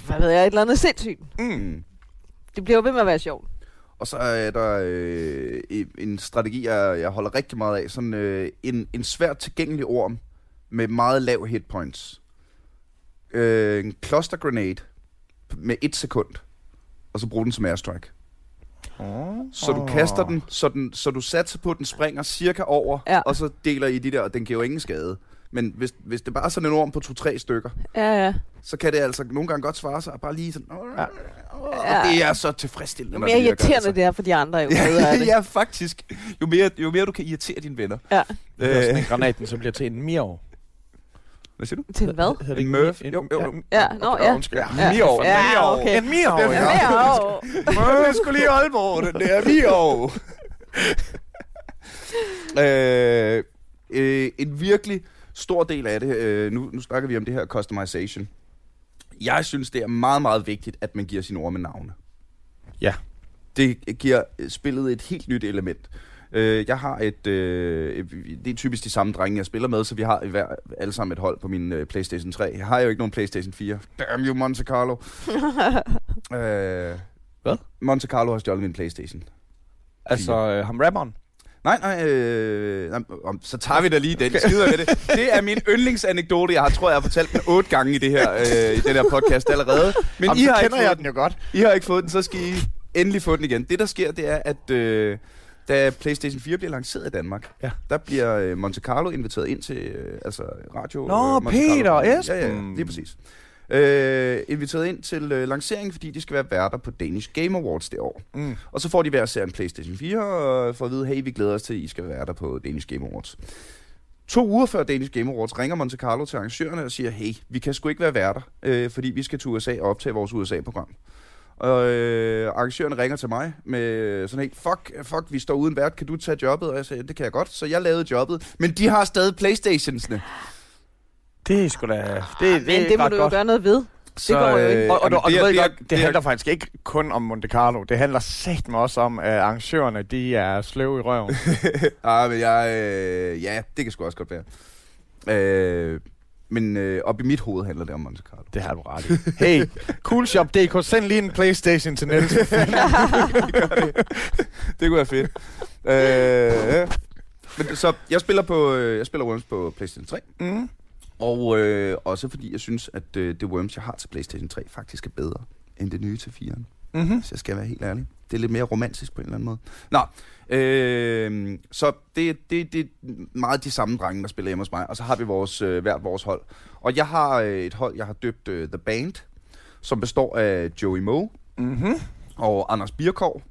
Hvad ved jeg, et eller andet sindssygt. Mm. Det bliver jo ved med at være sjovt. Og så er der øh, en strategi, jeg, jeg holder rigtig meget af. Sådan øh, en, en svært tilgængelig orm med meget lav hit points. Øh, en cluster grenade med et sekund. Og så bruge den som airstrike. Oh. Så du kaster den, så, den, så du satser på, at den springer cirka over, Ja. og så deler I de der, og den giver jo ingen skade. Men hvis, hvis det bare er sådan en orm på to-tre stykker, Ja, ja. så kan det altså nogle gange godt svare sig at bare lige sådan... Ja. Og det er så tilfredsstillende. Jo mere det irriterende altså. det er for de andre, jo bedre er det. ja, faktisk. Jo mere, jo mere du kan irritere dine venner. Ja. Det er sådan Øh, en granaten, så bliver til en miau. Hvad siger du? Til hvad? Hedder det En Murph? En- Jo, jo, jo. Ja, nå, ja. Undskyld. Ja. Miau. Ja, okay. En er ja. Ja, Jeg skulle lige Aalborg, den der Mio. øh, øh, en virkelig stor del af det, øh, nu, nu snakker vi om det her customization. Jeg synes, det er meget, meget vigtigt, at man giver sine ord med navne. Ja. Det giver spillet et helt nyt element. Øh, jeg har et, øh, det er typisk de samme drenge, jeg spiller med, så vi har i hver, alle sammen et hold på min øh, Playstation 3. Jeg har jo ikke nogen Playstation 4. Damn you, Monte Carlo. øh, Hvad? Monte Carlo har stjålet min Playstation. Altså, øh, ham rapperen. Nej, nej, øh, nej, så tager vi da lige den. Skider med det. Det er min yndlingsanekdote. Jeg har, tror, jeg har fortalt den otte gange i det her, øh, i den her podcast allerede. Men Jamen, I så har, ikke kender jeg fået den jo godt. I har ikke fået den, så skal I endelig få den igen. Det, der sker, det er, at øh, da PlayStation 4 bliver lanceret i Danmark, Ja. der bliver øh, Monte Carlo inviteret ind til øh, altså radio. Nå, øh, Monte Peter Carlo. og Ja, ja, Esben. lige præcis. Øh, inviteret ind til øh, lanceringen, fordi de skal være værter på Danish Game Awards det år. Mm. Og så får de hver ser en PlayStation 4, og får at vide, hey, vi glæder os til, at I skal være der på Danish Game Awards. To uger før Danish Game Awards ringer Monte Carlo til arrangørerne og siger, hey, vi kan sgu ikke være værter, øh, fordi vi skal til USA og optage vores USA-program. Og øh, arrangørerne ringer til mig med sådan helt, fuck, fuck, vi står uden vært, kan du tage jobbet? Og jeg sagde, det kan jeg godt, så jeg lavede jobbet. Men de har stadig Playstationsne. Det er sgu da... Det, det, Men det må du jo godt. gøre noget ved. Så, går jo ikke. Og, og, du, og du er- ved er- godt, det, er- handler faktisk ikke kun om Monte Carlo. Det handler satme også om, at arrangørerne, de er sløve i røven. ah, men jeg, øh, ja, det kan sgu også godt være. Øh, men øh, op i mit hoved handler det om Monte Carlo. Det har du ret i. Hey, Coolshop.dk, send lige en Playstation til Niels. det kunne være fedt. øh, men, så jeg spiller på øh, jeg spiller Worms på PlayStation 3. mm. Og øh, også fordi jeg synes, at øh, det Worms, jeg har til PlayStation 3, faktisk er bedre end det nye til 4'eren. Mm-hmm. Hvis jeg skal være helt ærlig. Det er lidt mere romantisk på en eller anden måde. Nå, øh, så det, det, det er meget de samme drenge, der spiller hjemme hos mig. Og så har vi vores, øh, hvert vores hold. Og jeg har øh, et hold, jeg har døbt øh, The Band, som består af Joey Moe Mm-hmm. og Anders Birkov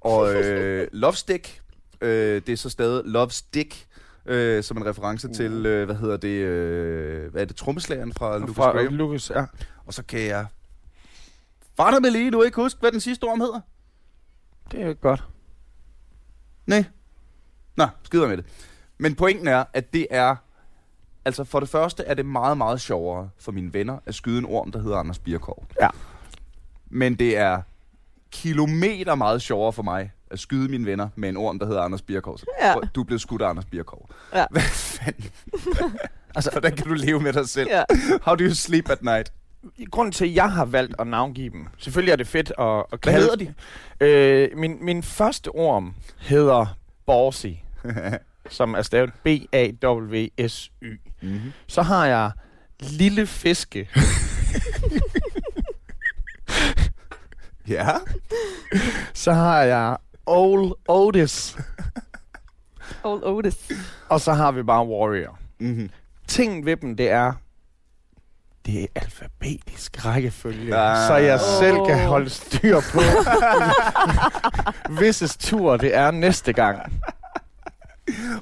og øh, Lovestick. Øh, det er så stadig Love Stick, øh, som en reference til, øh, hvad hedder det, øh, hvad er det, trommeslageren fra Lucas Fra Graham. Lucas, ja. Og så kan jeg Farter med lige, du ikke huske, hvad den sidste orm hedder? Det er jo godt. Nej. Nå, skider med det. Men pointen er, at det er... Altså for det første er det meget, meget sjovere for mine venner at skyde en orm, der hedder Anders Birkov. Ja. Men det er kilometer meget sjovere for mig at skyde mine venner med en orm, der hedder Anders Birkov. Så Ja. Du er blevet skudt af Anders Birkov. Ja. Hvad fanden? altså, hvordan kan du leve med dig selv? Ja. How do you sleep at night? Grunden til, at jeg har valgt at navngive dem, selvfølgelig er det fedt at, at Hvad kalde... hedder de? Øh, min, min første orm hedder Borsy, som er stavet B-A-W-S-Y. mm-hmm. Så har jeg Lille Fiske, Ja. så har jeg Old Otis, Old Otis. og så har vi bare Warrior. Mm-hmm. Tingen ved dem, det er, det er alfabetisk rækkefølge, Ah. så jeg selv kan holde styr på, hvis tur det er næste gang.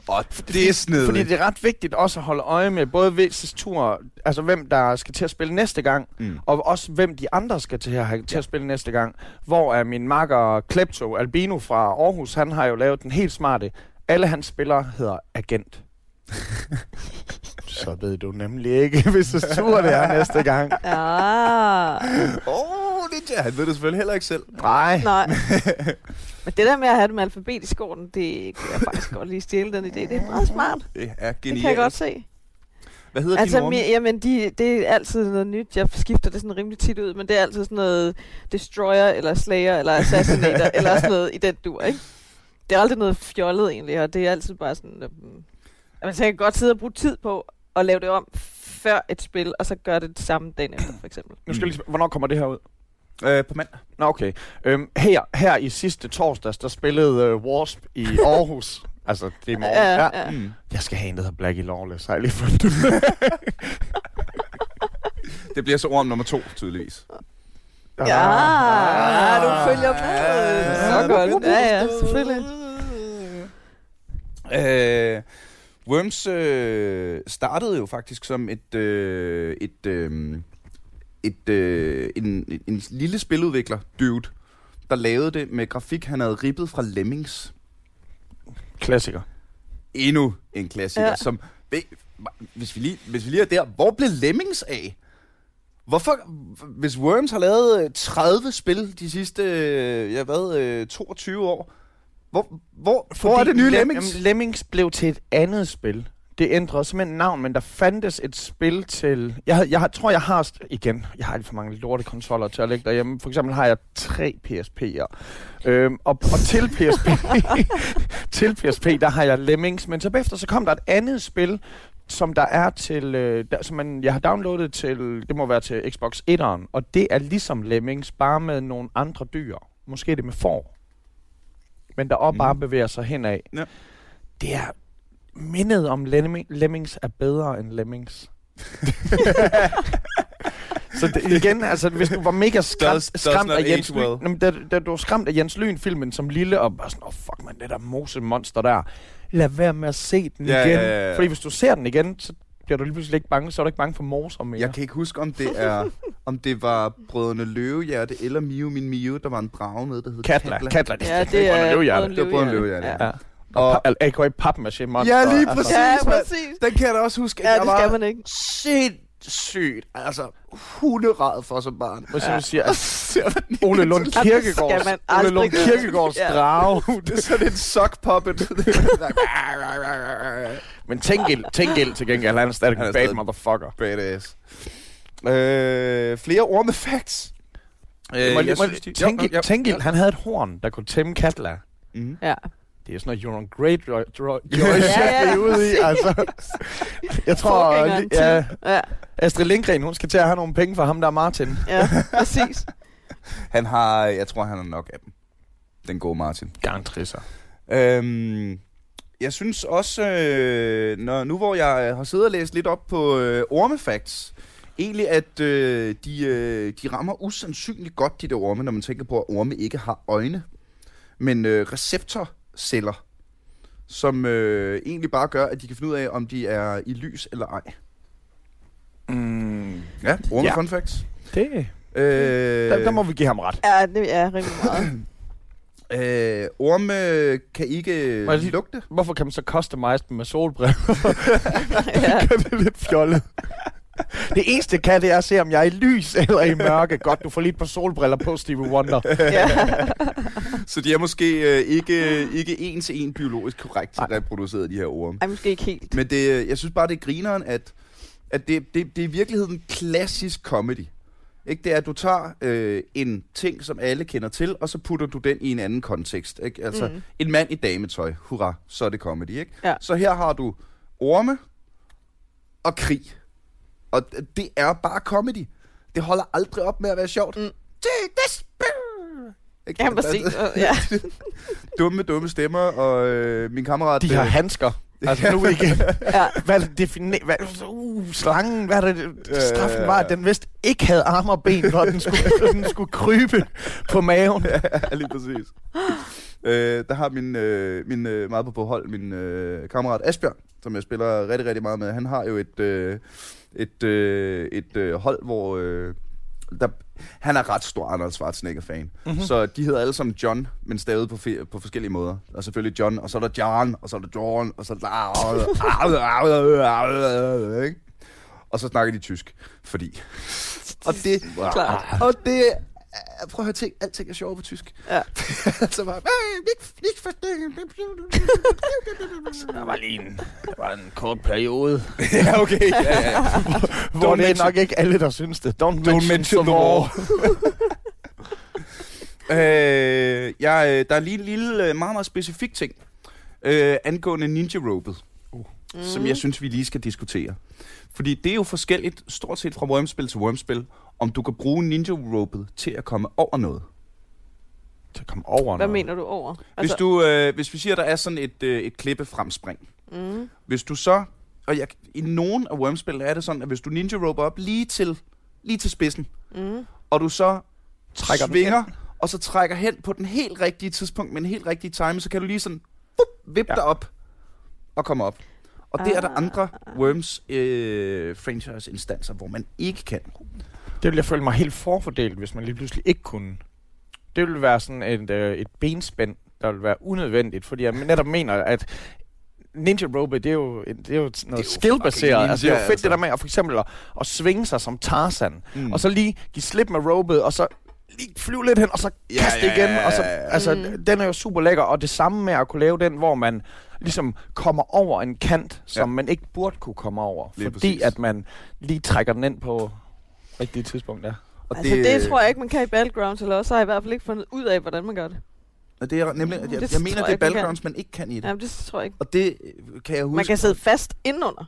Og det er snedigt. Fordi det er ret vigtigt også at holde øje med både Vinces tur, altså hvem der skal til at spille næste gang, Mm. og også hvem de andre skal til at, have, til at spille næste gang. Hvor er min makker Klepto Albino fra Aarhus, han har jo lavet den helt smarte. Alle hans spillere hedder Agent. Så ved du nemlig ikke, hvis det tur det er næste gang. Ah. Åh, oh, det er Han ved det selvfølgelig heller ikke selv. Nej. Nej. Men det der med at have dem alfabetisk orden, det kunne jeg faktisk godt lige stjæle den idé. Det er meget smart. Det er Det genialt. kan jeg godt se. Hvad hedder Altså, din mi- jamen, de, det er altid noget nyt. Jeg skifter det sådan rimelig tit ud, men det er altid sådan noget Destroyer, eller Slayer, eller Assassinator, eller sådan noget i den dur, ikke? Det er aldrig noget fjollet egentlig, og det er altid bare sådan... Øhm, altså, jeg kan godt sidde og bruge tid på at lave det om før et spil, og så gøre det det samme dagen efter, for eksempel. Nu skal jeg lige, spørge, hvornår kommer det her ud? Øh, på mandag. Nå, okay. Øhm, her, her i sidste torsdags, der spillede uh, Wasp i Aarhus. Altså, det er i morgen. Ja, ja. Mm. Jeg skal have en, der hedder Blackie Lawless. Har jeg lige fundet. Det bliver så orm nummer to, tydeligvis. Ja, du følger med. Så godt. Ja, ja, selvfølgelig. Øh, Worms øh, startede jo faktisk som et, øh, et, øh, et øh, en, en, en lille spiludvikler, dude, der lavede det med grafik, han havde ribbet fra Lemmings. Klassiker. Endnu en klassiker, Ja. som... Hvis vi, lige, hvis vi lige er der, hvor blev Lemmings af? Hvorfor, hvis Worms har lavet øh, 30 spil de sidste, øh, ja hvad, øh, 22 år, hvor, hvor, hvor er det nye Lem- Lemmings? Jamen, Lemmings blev til et andet spil. Det ændrede simpelthen navn, men der fandtes et spil til... Jeg, jeg, tror, jeg har... Igen, jeg har alt for mange lorte konsoller til at lægge derhjemme. For eksempel har jeg tre PSP'er. Øhm, og, og til PSP, til PSP, der har jeg Lemmings. Men så bagefter, så kom der et andet spil, som der er til... Øh, der, som man, jeg har downloadet til... Det må være til Xbox 1'eren. Og det er ligesom Lemmings, bare med nogle andre dyr. Måske det med får. Men der bare bevæger sig henad. Ja. Det er mindet om Lemming, Lemmings er bedre end Lemmings. Så det, igen, altså, hvis du var mega skræmt, Does- skræmt af Jens Lyn, well. Jamen, da, da du var skræmt af Jens Lyn-filmen som lille, og bare sådan, åh oh, fuck man, det der mosemonster der, lad være med at se den Ja, igen. ja, ja, ja. Fordi hvis du ser den igen, så bliver du lige pludselig ikke bange, så er du ikke bange for moser mere. Jeg kan ikke huske, om det er om det var Brødrene Løvehjerte eller Miu Min Miu, der var en drage med, der hed Katla, Katla, det, Ja, det er løvehjerte. Brødrene Det var Brødrene Løvehjerte. Ja. Ja. Og, Og- og A.K.A. papmaché monster. Ja, lige præcis. Ja, præcis. Den kan jeg da også huske, Ja, det skal man ikke. sindssygt, altså hunderad for som barn. Hvis jeg siger, at. Ole Lund det Kirkegaards, Ole Lund. Kirkegaards drage. det er sådan en sock puppet. Men Tengil, Tengil til gengæld, han er stadig Han er en bad motherfucker. Badass. Øh, flere orme facts. Øh, jeg jeg synes, synes, de- Tengil, Jo, jo, jo. Tengil, han havde et horn, der kunne tæmme Katla. Mhm. Ja. Det er sådan noget, you're on great joy, joy, joy ja, shit, vi er ja, ude i. Altså, jeg tror, ja, Ja, Astrid Lindgren, hun skal til at have nogle penge for ham, der er Martin. ja, præcis. Han har, jeg tror, han har nok af dem. Den gode Martin. Garantrisser. Øhm, jeg synes også, øh, når, nu hvor jeg har siddet og læst lidt op på øh, ormefacts, egentlig at øh, de, øh, de rammer usandsynligt godt, de der orme, når man tænker på, at orme ikke har øjne, men øh, receptorceller, som øh, egentlig bare gør, at de kan finde ud af, om de er i lys eller ej. Mm, Ja, orme Ja. fun facts. det, Øh, der, der må vi give ham ret. Ja, det er rigtig meget. øh, orme kan ikke Må lige- lugte. Hvorfor kan man så customize dem med solbriller? ja. det er lidt fjollet. Det eneste, jeg kan, det er at se, om jeg er i lys eller i mørke. Godt, du får lige et par solbriller på, Stevie Wonder. ja. Så de er måske øh, ikke, ikke en til en biologisk korrekt Nej. reproduceret, de her orme. Ej, måske ikke helt. Men det, øh, jeg synes bare, det er grineren, at, at det, det, det er i virkeligheden klassisk comedy. Ikke? Det er, at du tager øh, en ting, som alle kender til, og så putter du den i en anden kontekst. Ikke? Altså, Mm. en mand i dametøj, hurra, så er det comedy. Ikke? Ja. Så her har du orme og krig. Og det er bare comedy. Det holder aldrig op med at være sjovt. Mm. Take this! Ikke? Ja, præcis. Ja. dumme, dumme stemmer, og øh, min kammerat... De har øh, handsker. Altså nu igen. ja. Hvad er det. Hvad, uh, slangen, hvad er det? Straffen var, at den vist ikke havde arme og ben, når den skulle, den skulle krybe på maven. ja, lige præcis. øh, der har min, øh, min øh, meget på forhold, min øh, kammerat Asbjørn, som jeg spiller rigtig, rigtig meget med. Han har jo et, øh, et, øh, et øh, hold, hvor... Øh, der, han er ret stor Arnold Schwarzenegger-fan. Mhm. Mm-hmm. Så de hedder alle sammen John, men stavet på, fe- på forskellige måder. Og selvfølgelig John, og så er der John, og så er der John, og så er der... Og så snakker de tysk, fordi... Og det, Klart. og det er- prøv at høre ting, alting er sjovt på tysk. Ja. så bare, "Hey, ikke, forstå." Der var lige en, der var en kort periode, ja, okay. Ja, ja, hvor det er mention- nok ikke alle, der synes det. Don't, Don't mention the war. øh, jeg, øh, der er lige en lille, øh, meget, meget specifik ting øh, angående Ninja Uh. som jeg synes, vi lige skal diskutere. Fordi det er jo forskelligt, stort set fra wormspil til wormspil, om du kan bruge Ninja Ropet til at komme over noget. Til at komme over Hvad noget. mener du over? Hvis, du, øh, hvis vi siger, der er sådan et, øh, et klippefremspring. Mm. Hvis du så... Og jeg, i nogle af worms er det sådan, at hvis du ninja roper op lige til, lige til spidsen, Mm. og du så Trækker svinger, og så trækker hen på den helt rigtige tidspunkt med en helt rigtig timing, så kan du lige sådan bup, vippe ja. dig op og komme op. Og det er der Ah. andre Worms øh, franchise-instanser, hvor man ikke kan. Det ville jeg føle mig helt forfordelt, hvis man lige pludselig ikke kunne. Det ville være sådan et, øh, et benspænd, der ville være unødvendigt, fordi jeg netop mener, at Ninja Rope, det er jo, det er jo noget jo skill-baseret. Altså, det er jo fedt altså. det der med at for eksempel at, at svinge sig som Tarzan, Mm. og så lige give slip med ropet, og så lige flyve lidt hen, og så Ja, kaste ja, igen. ja, Og så, ja, ja. altså, Mm. den er jo super lækker, og det samme med at kunne lave den, hvor man ligesom kommer over en kant, som Ja. man ikke burde kunne komme over, Lige fordi præcis. at man lige trækker den ind på rigtige tidspunkt, ja. og Altså, det, det tror jeg ikke, man kan i Battlegrounds, eller også har jeg i hvert fald ikke fundet ud af, hvordan man gør det. Og det er nemlig, jeg, Det jeg, mener, det er. Battlegrounds, man ikke kan i det. Jamen, det tror jeg ikke. Og det kan jeg huske. Man kan sidde fast indenunder.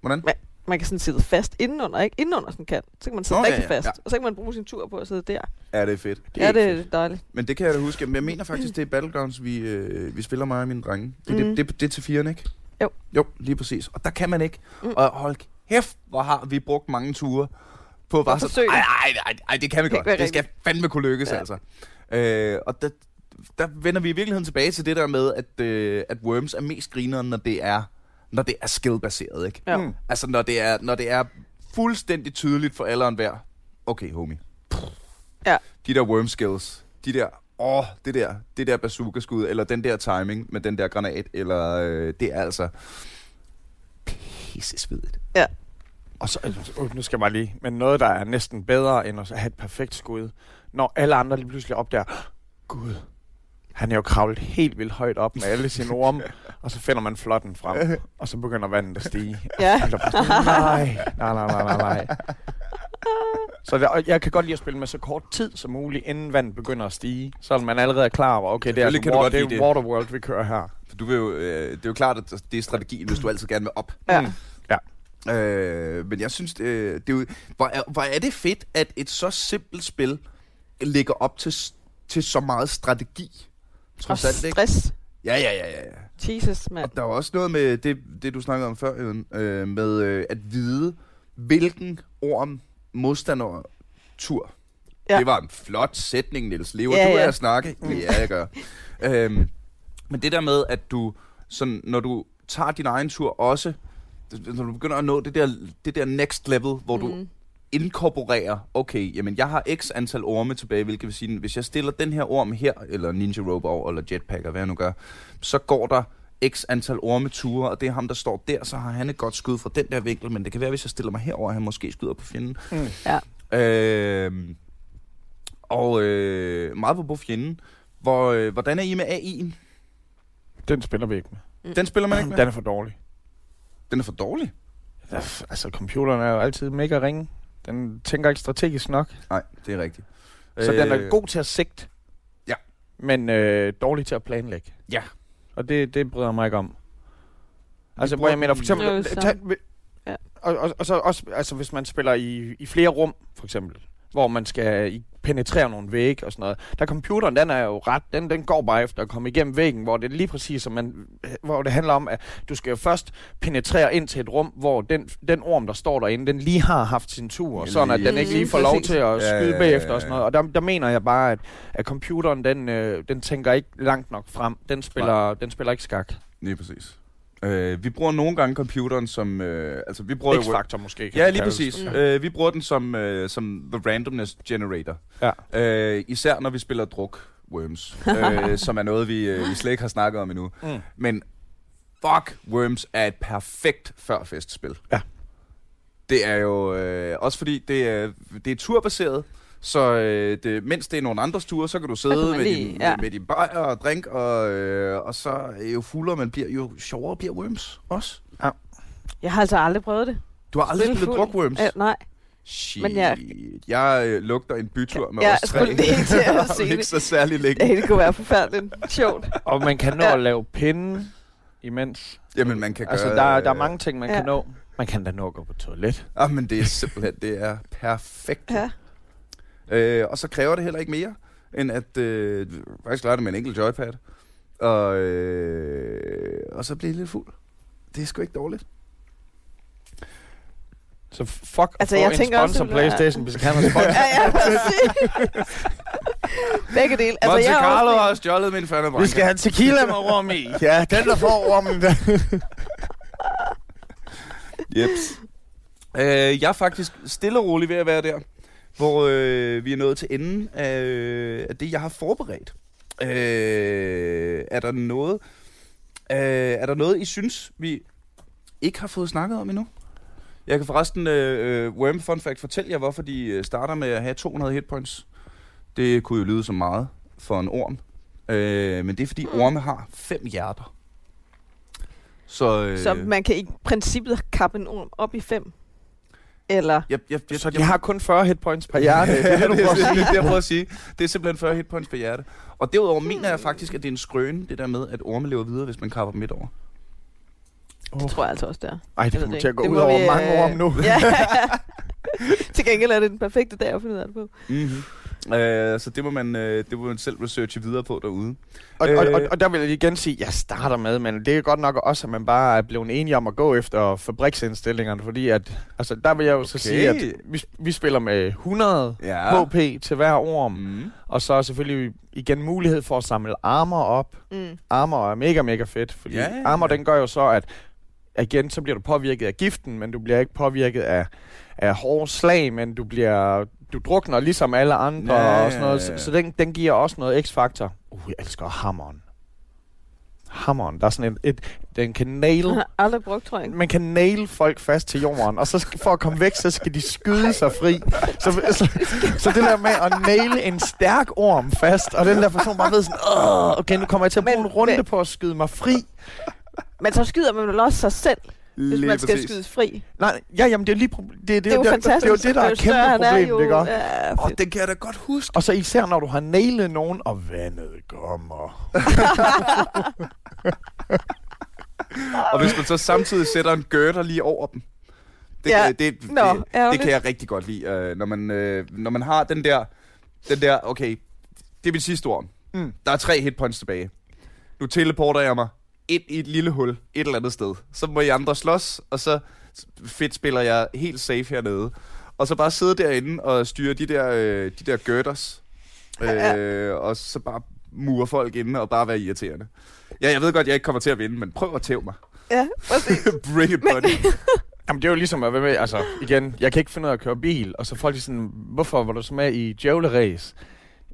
Hvordan? Man kan sådan sidde fast indenunder, ikke? Indenunder sådan en kant. Så kan man sidde ja, rigtig fast. ja. Og så kan man bruge sin tur på at sidde der. Ja, det er fedt. Det er ja, det er dejligt. Men det kan jeg da huske. Men jeg mener faktisk, det er Battlegrounds, vi, øh, vi spiller mig og mine drenge. Det, mm. Det, det, det er til firen, ikke? Jo. Jo, lige præcis. Og der kan man ikke. Mm. Og hold kæft, hvor har vi brugt mange ture på bare så... Ej, ej, ej, ej, det kan vi godt. kan Det skal fandme kunne lykkes, ja. altså. Øh, og der, der vender vi i virkeligheden tilbage til det der med, at, øh, at Worms er mest grineren, når det er, når det er skill-baseret, ikke? Ja. Mm. Altså, når det er, når det er fuldstændig tydeligt for alle og enhver. Okay, homie. Ja. De der worm skills. De der, åh, det der, det der bazooka-skud, eller den der timing med den der granat, eller øh, det er altså pissesvedigt. Og så, øh, nu skal jeg bare lige, men noget, der er næsten bedre end at have et perfekt skud, når alle andre lige pludselig opdager, Gud, han er jo kravlet helt vildt højt op med alle sine orme, og så finder man flotten frem, og så begynder vandet at stige. Ja. Og bare sådan, nej, nej, nej, nej, nej. Så der, og jeg kan godt lide at spille med så kort tid som muligt, inden vandet begynder at stige, så man allerede er klar over, okay, det er, altså water, det er det. Waterworld, vi kører her. For du vil jo, øh, det er jo klart, at det er strategien, hvis du altid gerne vil op. Ja. Mm. Øh, men jeg synes, det, det er jo, hvor, er, hvor er det fedt, at et så simpelt spil ligger op til, til så meget strategi. Og Trods alt, ikke? stress. Ja, ja, ja, ja. ja. Jesus, mand. Og der er også noget med det, det du snakkede om før, øh, med øh, at vide, hvilken orm modstander tur. Ja. Det var en flot sætning, Niels. Lever Ja, du af ja. at snakke? Ja, jeg gør. øhm, men det der med, at du, sådan, når du tager din egen tur også, når du begynder at nå det der, det der next level, hvor du Mm. inkorporerer, okay, jamen jeg har x antal orme tilbage, hvilket vil sige, hvis jeg stiller den her orm her, eller ninja rope over, eller jetpack, eller hvad jeg nu gør, så går der x antal ormeture, og det er ham, der står der, så har han et godt skud fra den der vinkel, men det kan være, hvis jeg stiller mig herover, at han måske skyder på fjenden. Mm. Ja. Øh, og øh, meget på, på fjenden. Hvor, øh, hvordan er I med AI'en? Den spiller vi ikke med. Den spiller man ikke med? Den er for dårlig. Den er for dårlig. Altså, computeren er jo altid mega ringe. Den tænker ikke strategisk nok. Nej, det er rigtigt. Så øh, den er god til at sigte. Ja. Men øh, dårlig til at planlægge. Ja. Og det, det bryder jeg mig ikke om. Altså, hvor jeg mener, for eksempel... Øh, tag, Ja. og, og, og så også, altså, hvis man spiller i, i flere rum, for eksempel, hvor man skal i, penetrere nogle vægge og sådan noget. Der computeren, den er jo ret, den, den går bare efter at komme igennem væggen, hvor det er lige præcis, som man, hvor det handler om, at du skal jo først penetrere ind til et rum, hvor den, den orm, der står derinde, den lige har haft sin tur, Ja, sådan at den ikke lige får lov til at Ja, skyde ja, ja, bagefter og ja, sådan noget. Og der, der mener jeg bare, at, at computeren, den, øh, den tænker ikke langt nok frem. Den spiller, den spiller ikke skak. Lige præcis. Øh, vi bruger nogle gange computeren som... Øh, altså, vi bruger. X-faktor måske. kan Ja, lige præcis. Mm. Øh, vi bruger den som, øh, som the randomness generator. Ja. Øh, især når vi spiller druk Worms, øh, som er noget, vi, øh, vi slet ikke har snakket om endnu. Mm. Men fuck, Worms er et perfekt førfestspil. Ja. Det er jo øh, også fordi, det er, det er turbaseret, så øh, det, mens det er nogle andres ture, så kan du sidde kan med, lige- din, ja. med, med din bajer og drink, og, øh, og så jo fuldere man bliver, jo sjovere bliver Worms også. Jeg har altså aldrig prøvet det. Du har aldrig Spille spillet fuld. druk Worms? Ja, nej. Shit. Men jeg- jeg øh, lugter en bytur med Ja, os jeg tre. skulle lige til at sige ikke det. så særlig længe. Det kunne være forfærdeligt sjovt. Og man kan nå Ja. at lave pinde imens. Jamen, man kan Altså, gøre... der, der er mange ting, man Ja. kan nå. Man kan da nå at gå på toilet. Ah, men det er simpelthen, det er perfekt. Ja. Øh, og så kræver det heller ikke mere. end at øh, faktisk klare det med en enkelt joypad. Og, øh, og så blive lidt fuld. Det er sgu ikke dårligt. Så fuck Altså, altså, jeg en tænker også, sponsor det ville være- Playstation, hvis kan have sponsor. ja, ja, præcis. Begge dele. Altså, Monte jeg er Carlo også- har stjålet min fandme Vi skal have tequila med rum i. Ja, den der får rummen. Der. Jeps. Øh, jeg er faktisk stille og rolig ved at være der, hvor øh, vi er nået til enden af, øh, af det, jeg har forberedt. Øh, er der noget, øh, er der noget, I synes, vi ikke har fået snakket om endnu? Jeg kan forresten, øh, øh Worm Fun Fact, fortælle jer, hvorfor de øh, starter med at have 200 hitpoints. Det kunne jo lyde som meget for en orm. Øh, men det er, fordi orme har fem hjerter. Så, øh, Så man kan i princippet kappe en orm op i fem. Eller... jeg, jeg, jeg, Så de jeg- har kun 40 hitpoints per hjerte. Det er det, du prøver at det, sige. det, det, jeg prøver at sige. Det er simpelthen 40 hitpoints per hjerte. Og derudover mener jeg faktisk, at det er en skrøne, det der med, at orme lever videre, hvis man kapper dem midt over. Det tror jeg altså også, der. Ej, det kommer til at ikke. gå Det ud over vi, mange øh, år nu. Ja. Til gengæld er det den perfekte dag at finde ud af det på. Mm-hmm. Uh, så det må, man, uh, det må man selv researche videre på derude. Og, og, og, Øh. og der vil jeg igen sige, jeg starter med, men det er godt nok også, at man bare er blevet enige om at gå efter fabriksindstillingerne, fordi at, altså der vil jeg jo så Okay. sige, at vi, vi spiller med 100 Ja. HP til hver orm, Mm. og så selvfølgelig igen mulighed for at samle armor op. Mm. Armor er mega, mega fedt, fordi Ja, armor ja. den gør jo så, at igen, så bliver du påvirket af giften, men du bliver ikke påvirket af, af hårde slag, men du bliver du drukner ligesom alle andre Ja, og sådan noget, ja, ja. så, så den, den giver også noget x-faktor. Uh, jeg elsker hammeren. Hammeren, der er sådan et, et den kan nail, Jeg har aldrig brugt, tror jeg. man kan nail folk fast til jorden, og så skal, for at komme væk, så skal de skyde sig fri. Så, så, så det der med at naile en stærk orm fast, og den der person bare ved sådan, Åh, okay, nu kommer jeg til at bruge Men- en runde men- på at skyde mig fri. Men så skyder man vel også sig selv, hvis Lige man skal præcis. skydes fri. Nej, ja, jamen det er lige det, det, Det er jo fantastisk. Det er jo det, der er Jo større kæmpe problem, jo, det gør. Ja, fedt. den kan jeg da godt huske. Og så især når du har nailet nogen, og vandet kommer. Og hvis man så samtidig sætter en girder lige over dem. Det, Ja. det, det, Nå, det, det kan jeg rigtig godt lide, øh, når, man, øh, når man har den der, den der, okay, det er mit sidste ord. Mm. Der er tre hitpoints tilbage. Nu teleporter jeg mig ind i et lille hul et eller andet sted. Så må I andre slås, og så fedt spiller jeg helt safe hernede. Og så bare sidde derinde og styre de der, øh, de der girders. Øh, og så bare mure folk inde og bare være irriterende. Ja, jeg ved godt, jeg ikke kommer til at vinde, men prøv at tæve mig. Ja, præcis. Bring it, buddy. Jamen det er jo ligesom at være med, altså igen, jeg kan ikke finde ud af at køre bil, og så folk er sådan, hvorfor var du så med i Djævle-race?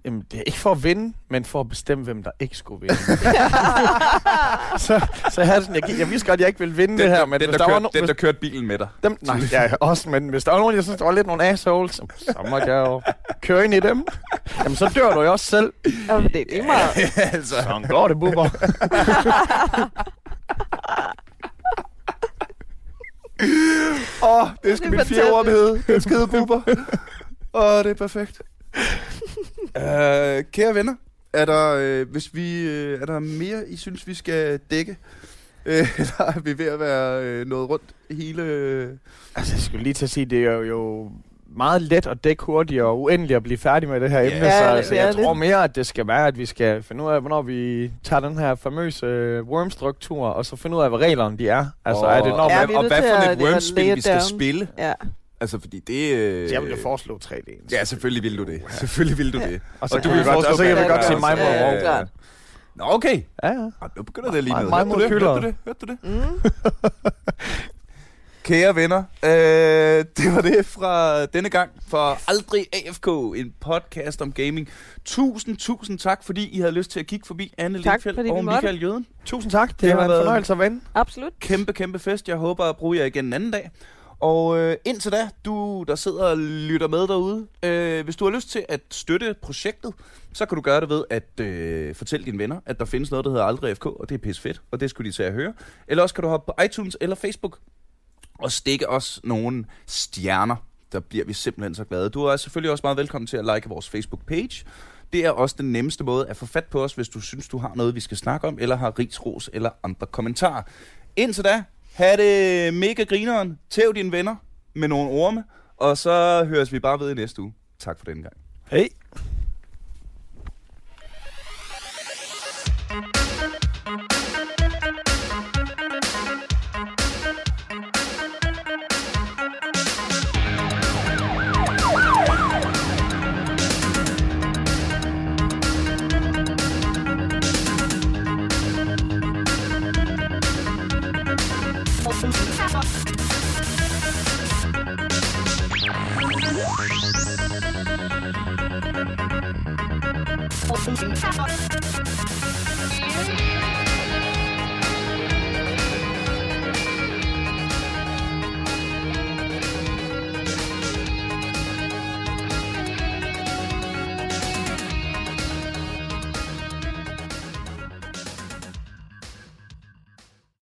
Jamen, det er ikke for at vinde, men for at bestemme, hvem der ikke skulle vinde. så, så jeg havde sådan, jeg, jeg vidste godt, at jeg ikke ville vinde det her, men den, hvis der, der, var kørte, no- den, der kørte bilen med dig. dem, nej, ja, også, men hvis der var nogen, jeg synes, der var lidt nogle assholes, så, så måtte jeg jo køre ind i dem. Jamen, så dør du jo også selv. Ja, det, er meget... altså. Sådan går det, buber. Åh, oh, det skal Det min fjerde ord hedde. Den skide buber. Åh, oh, det er perfekt. Uh, kære venner, er der, øh, hvis vi, øh, er der mere, I synes, vi skal dække? Øh, eller er vi ved at være øh, nået rundt hele... Øh, Altså, jeg skulle lige til at sige, det er jo, meget let at dække hurtigt og uendeligt at blive færdig med det her Ja, emne, det- så altså, jeg tror mere, at det skal være, at vi skal finde ud af, hvornår vi tager den her famøse øh, wormstruktur, og så finde ud af, hvad reglerne de er. Altså, og, er det når og, Ja, er og hvad for et wormspil, vi skal down. spille? Ja. Altså, fordi det... Øh, jeg vil jo foreslå 3D. Ja, selvfølgelig vil du det. Selvfølgelig vil du det. Og så, Og du vi vil godt, foreslå og så kan vi godt sige også. mig mod Ja, ja. Nå, okay. Ja, ja. Nu begynder det lige noget. meget Hørte du det? mod Hørte du det? Hørte du det? Mm. Kære venner, øh, det var det fra denne gang for Aldrig AFK, en podcast om gaming. Tusind, tusind tak, fordi I havde lyst til at kigge forbi Anne vi og. Michael Jøden. Tusind tak. Det, Det har været en fornøjelse at vende. Absolut. Kæmpe, kæmpe fest. Jeg håber at bruge jer igen en anden dag. Og øh, indtil da, du der sidder og lytter med derude, øh, hvis du har lyst til at støtte projektet, så kan du gøre det ved at øh, fortælle dine venner, at der findes noget, der hedder Aldrig FK, og det er pisse fedt, og det skulle de til at høre. Eller også kan du hoppe på iTunes eller Facebook og stikke os nogle stjerner. Der bliver vi simpelthen så glade. Du er selvfølgelig også meget velkommen til at like vores Facebook-page. Det er også den nemmeste måde at få fat på os, hvis du synes, du har noget, vi skal snakke om, eller har rigsros eller andre kommentarer. Indtil da, ha' det mega grineren. Tæv dine venner med nogle orme, og så høres vi bare ved i næste uge. Tak for den gang. Hej. フフフフフ。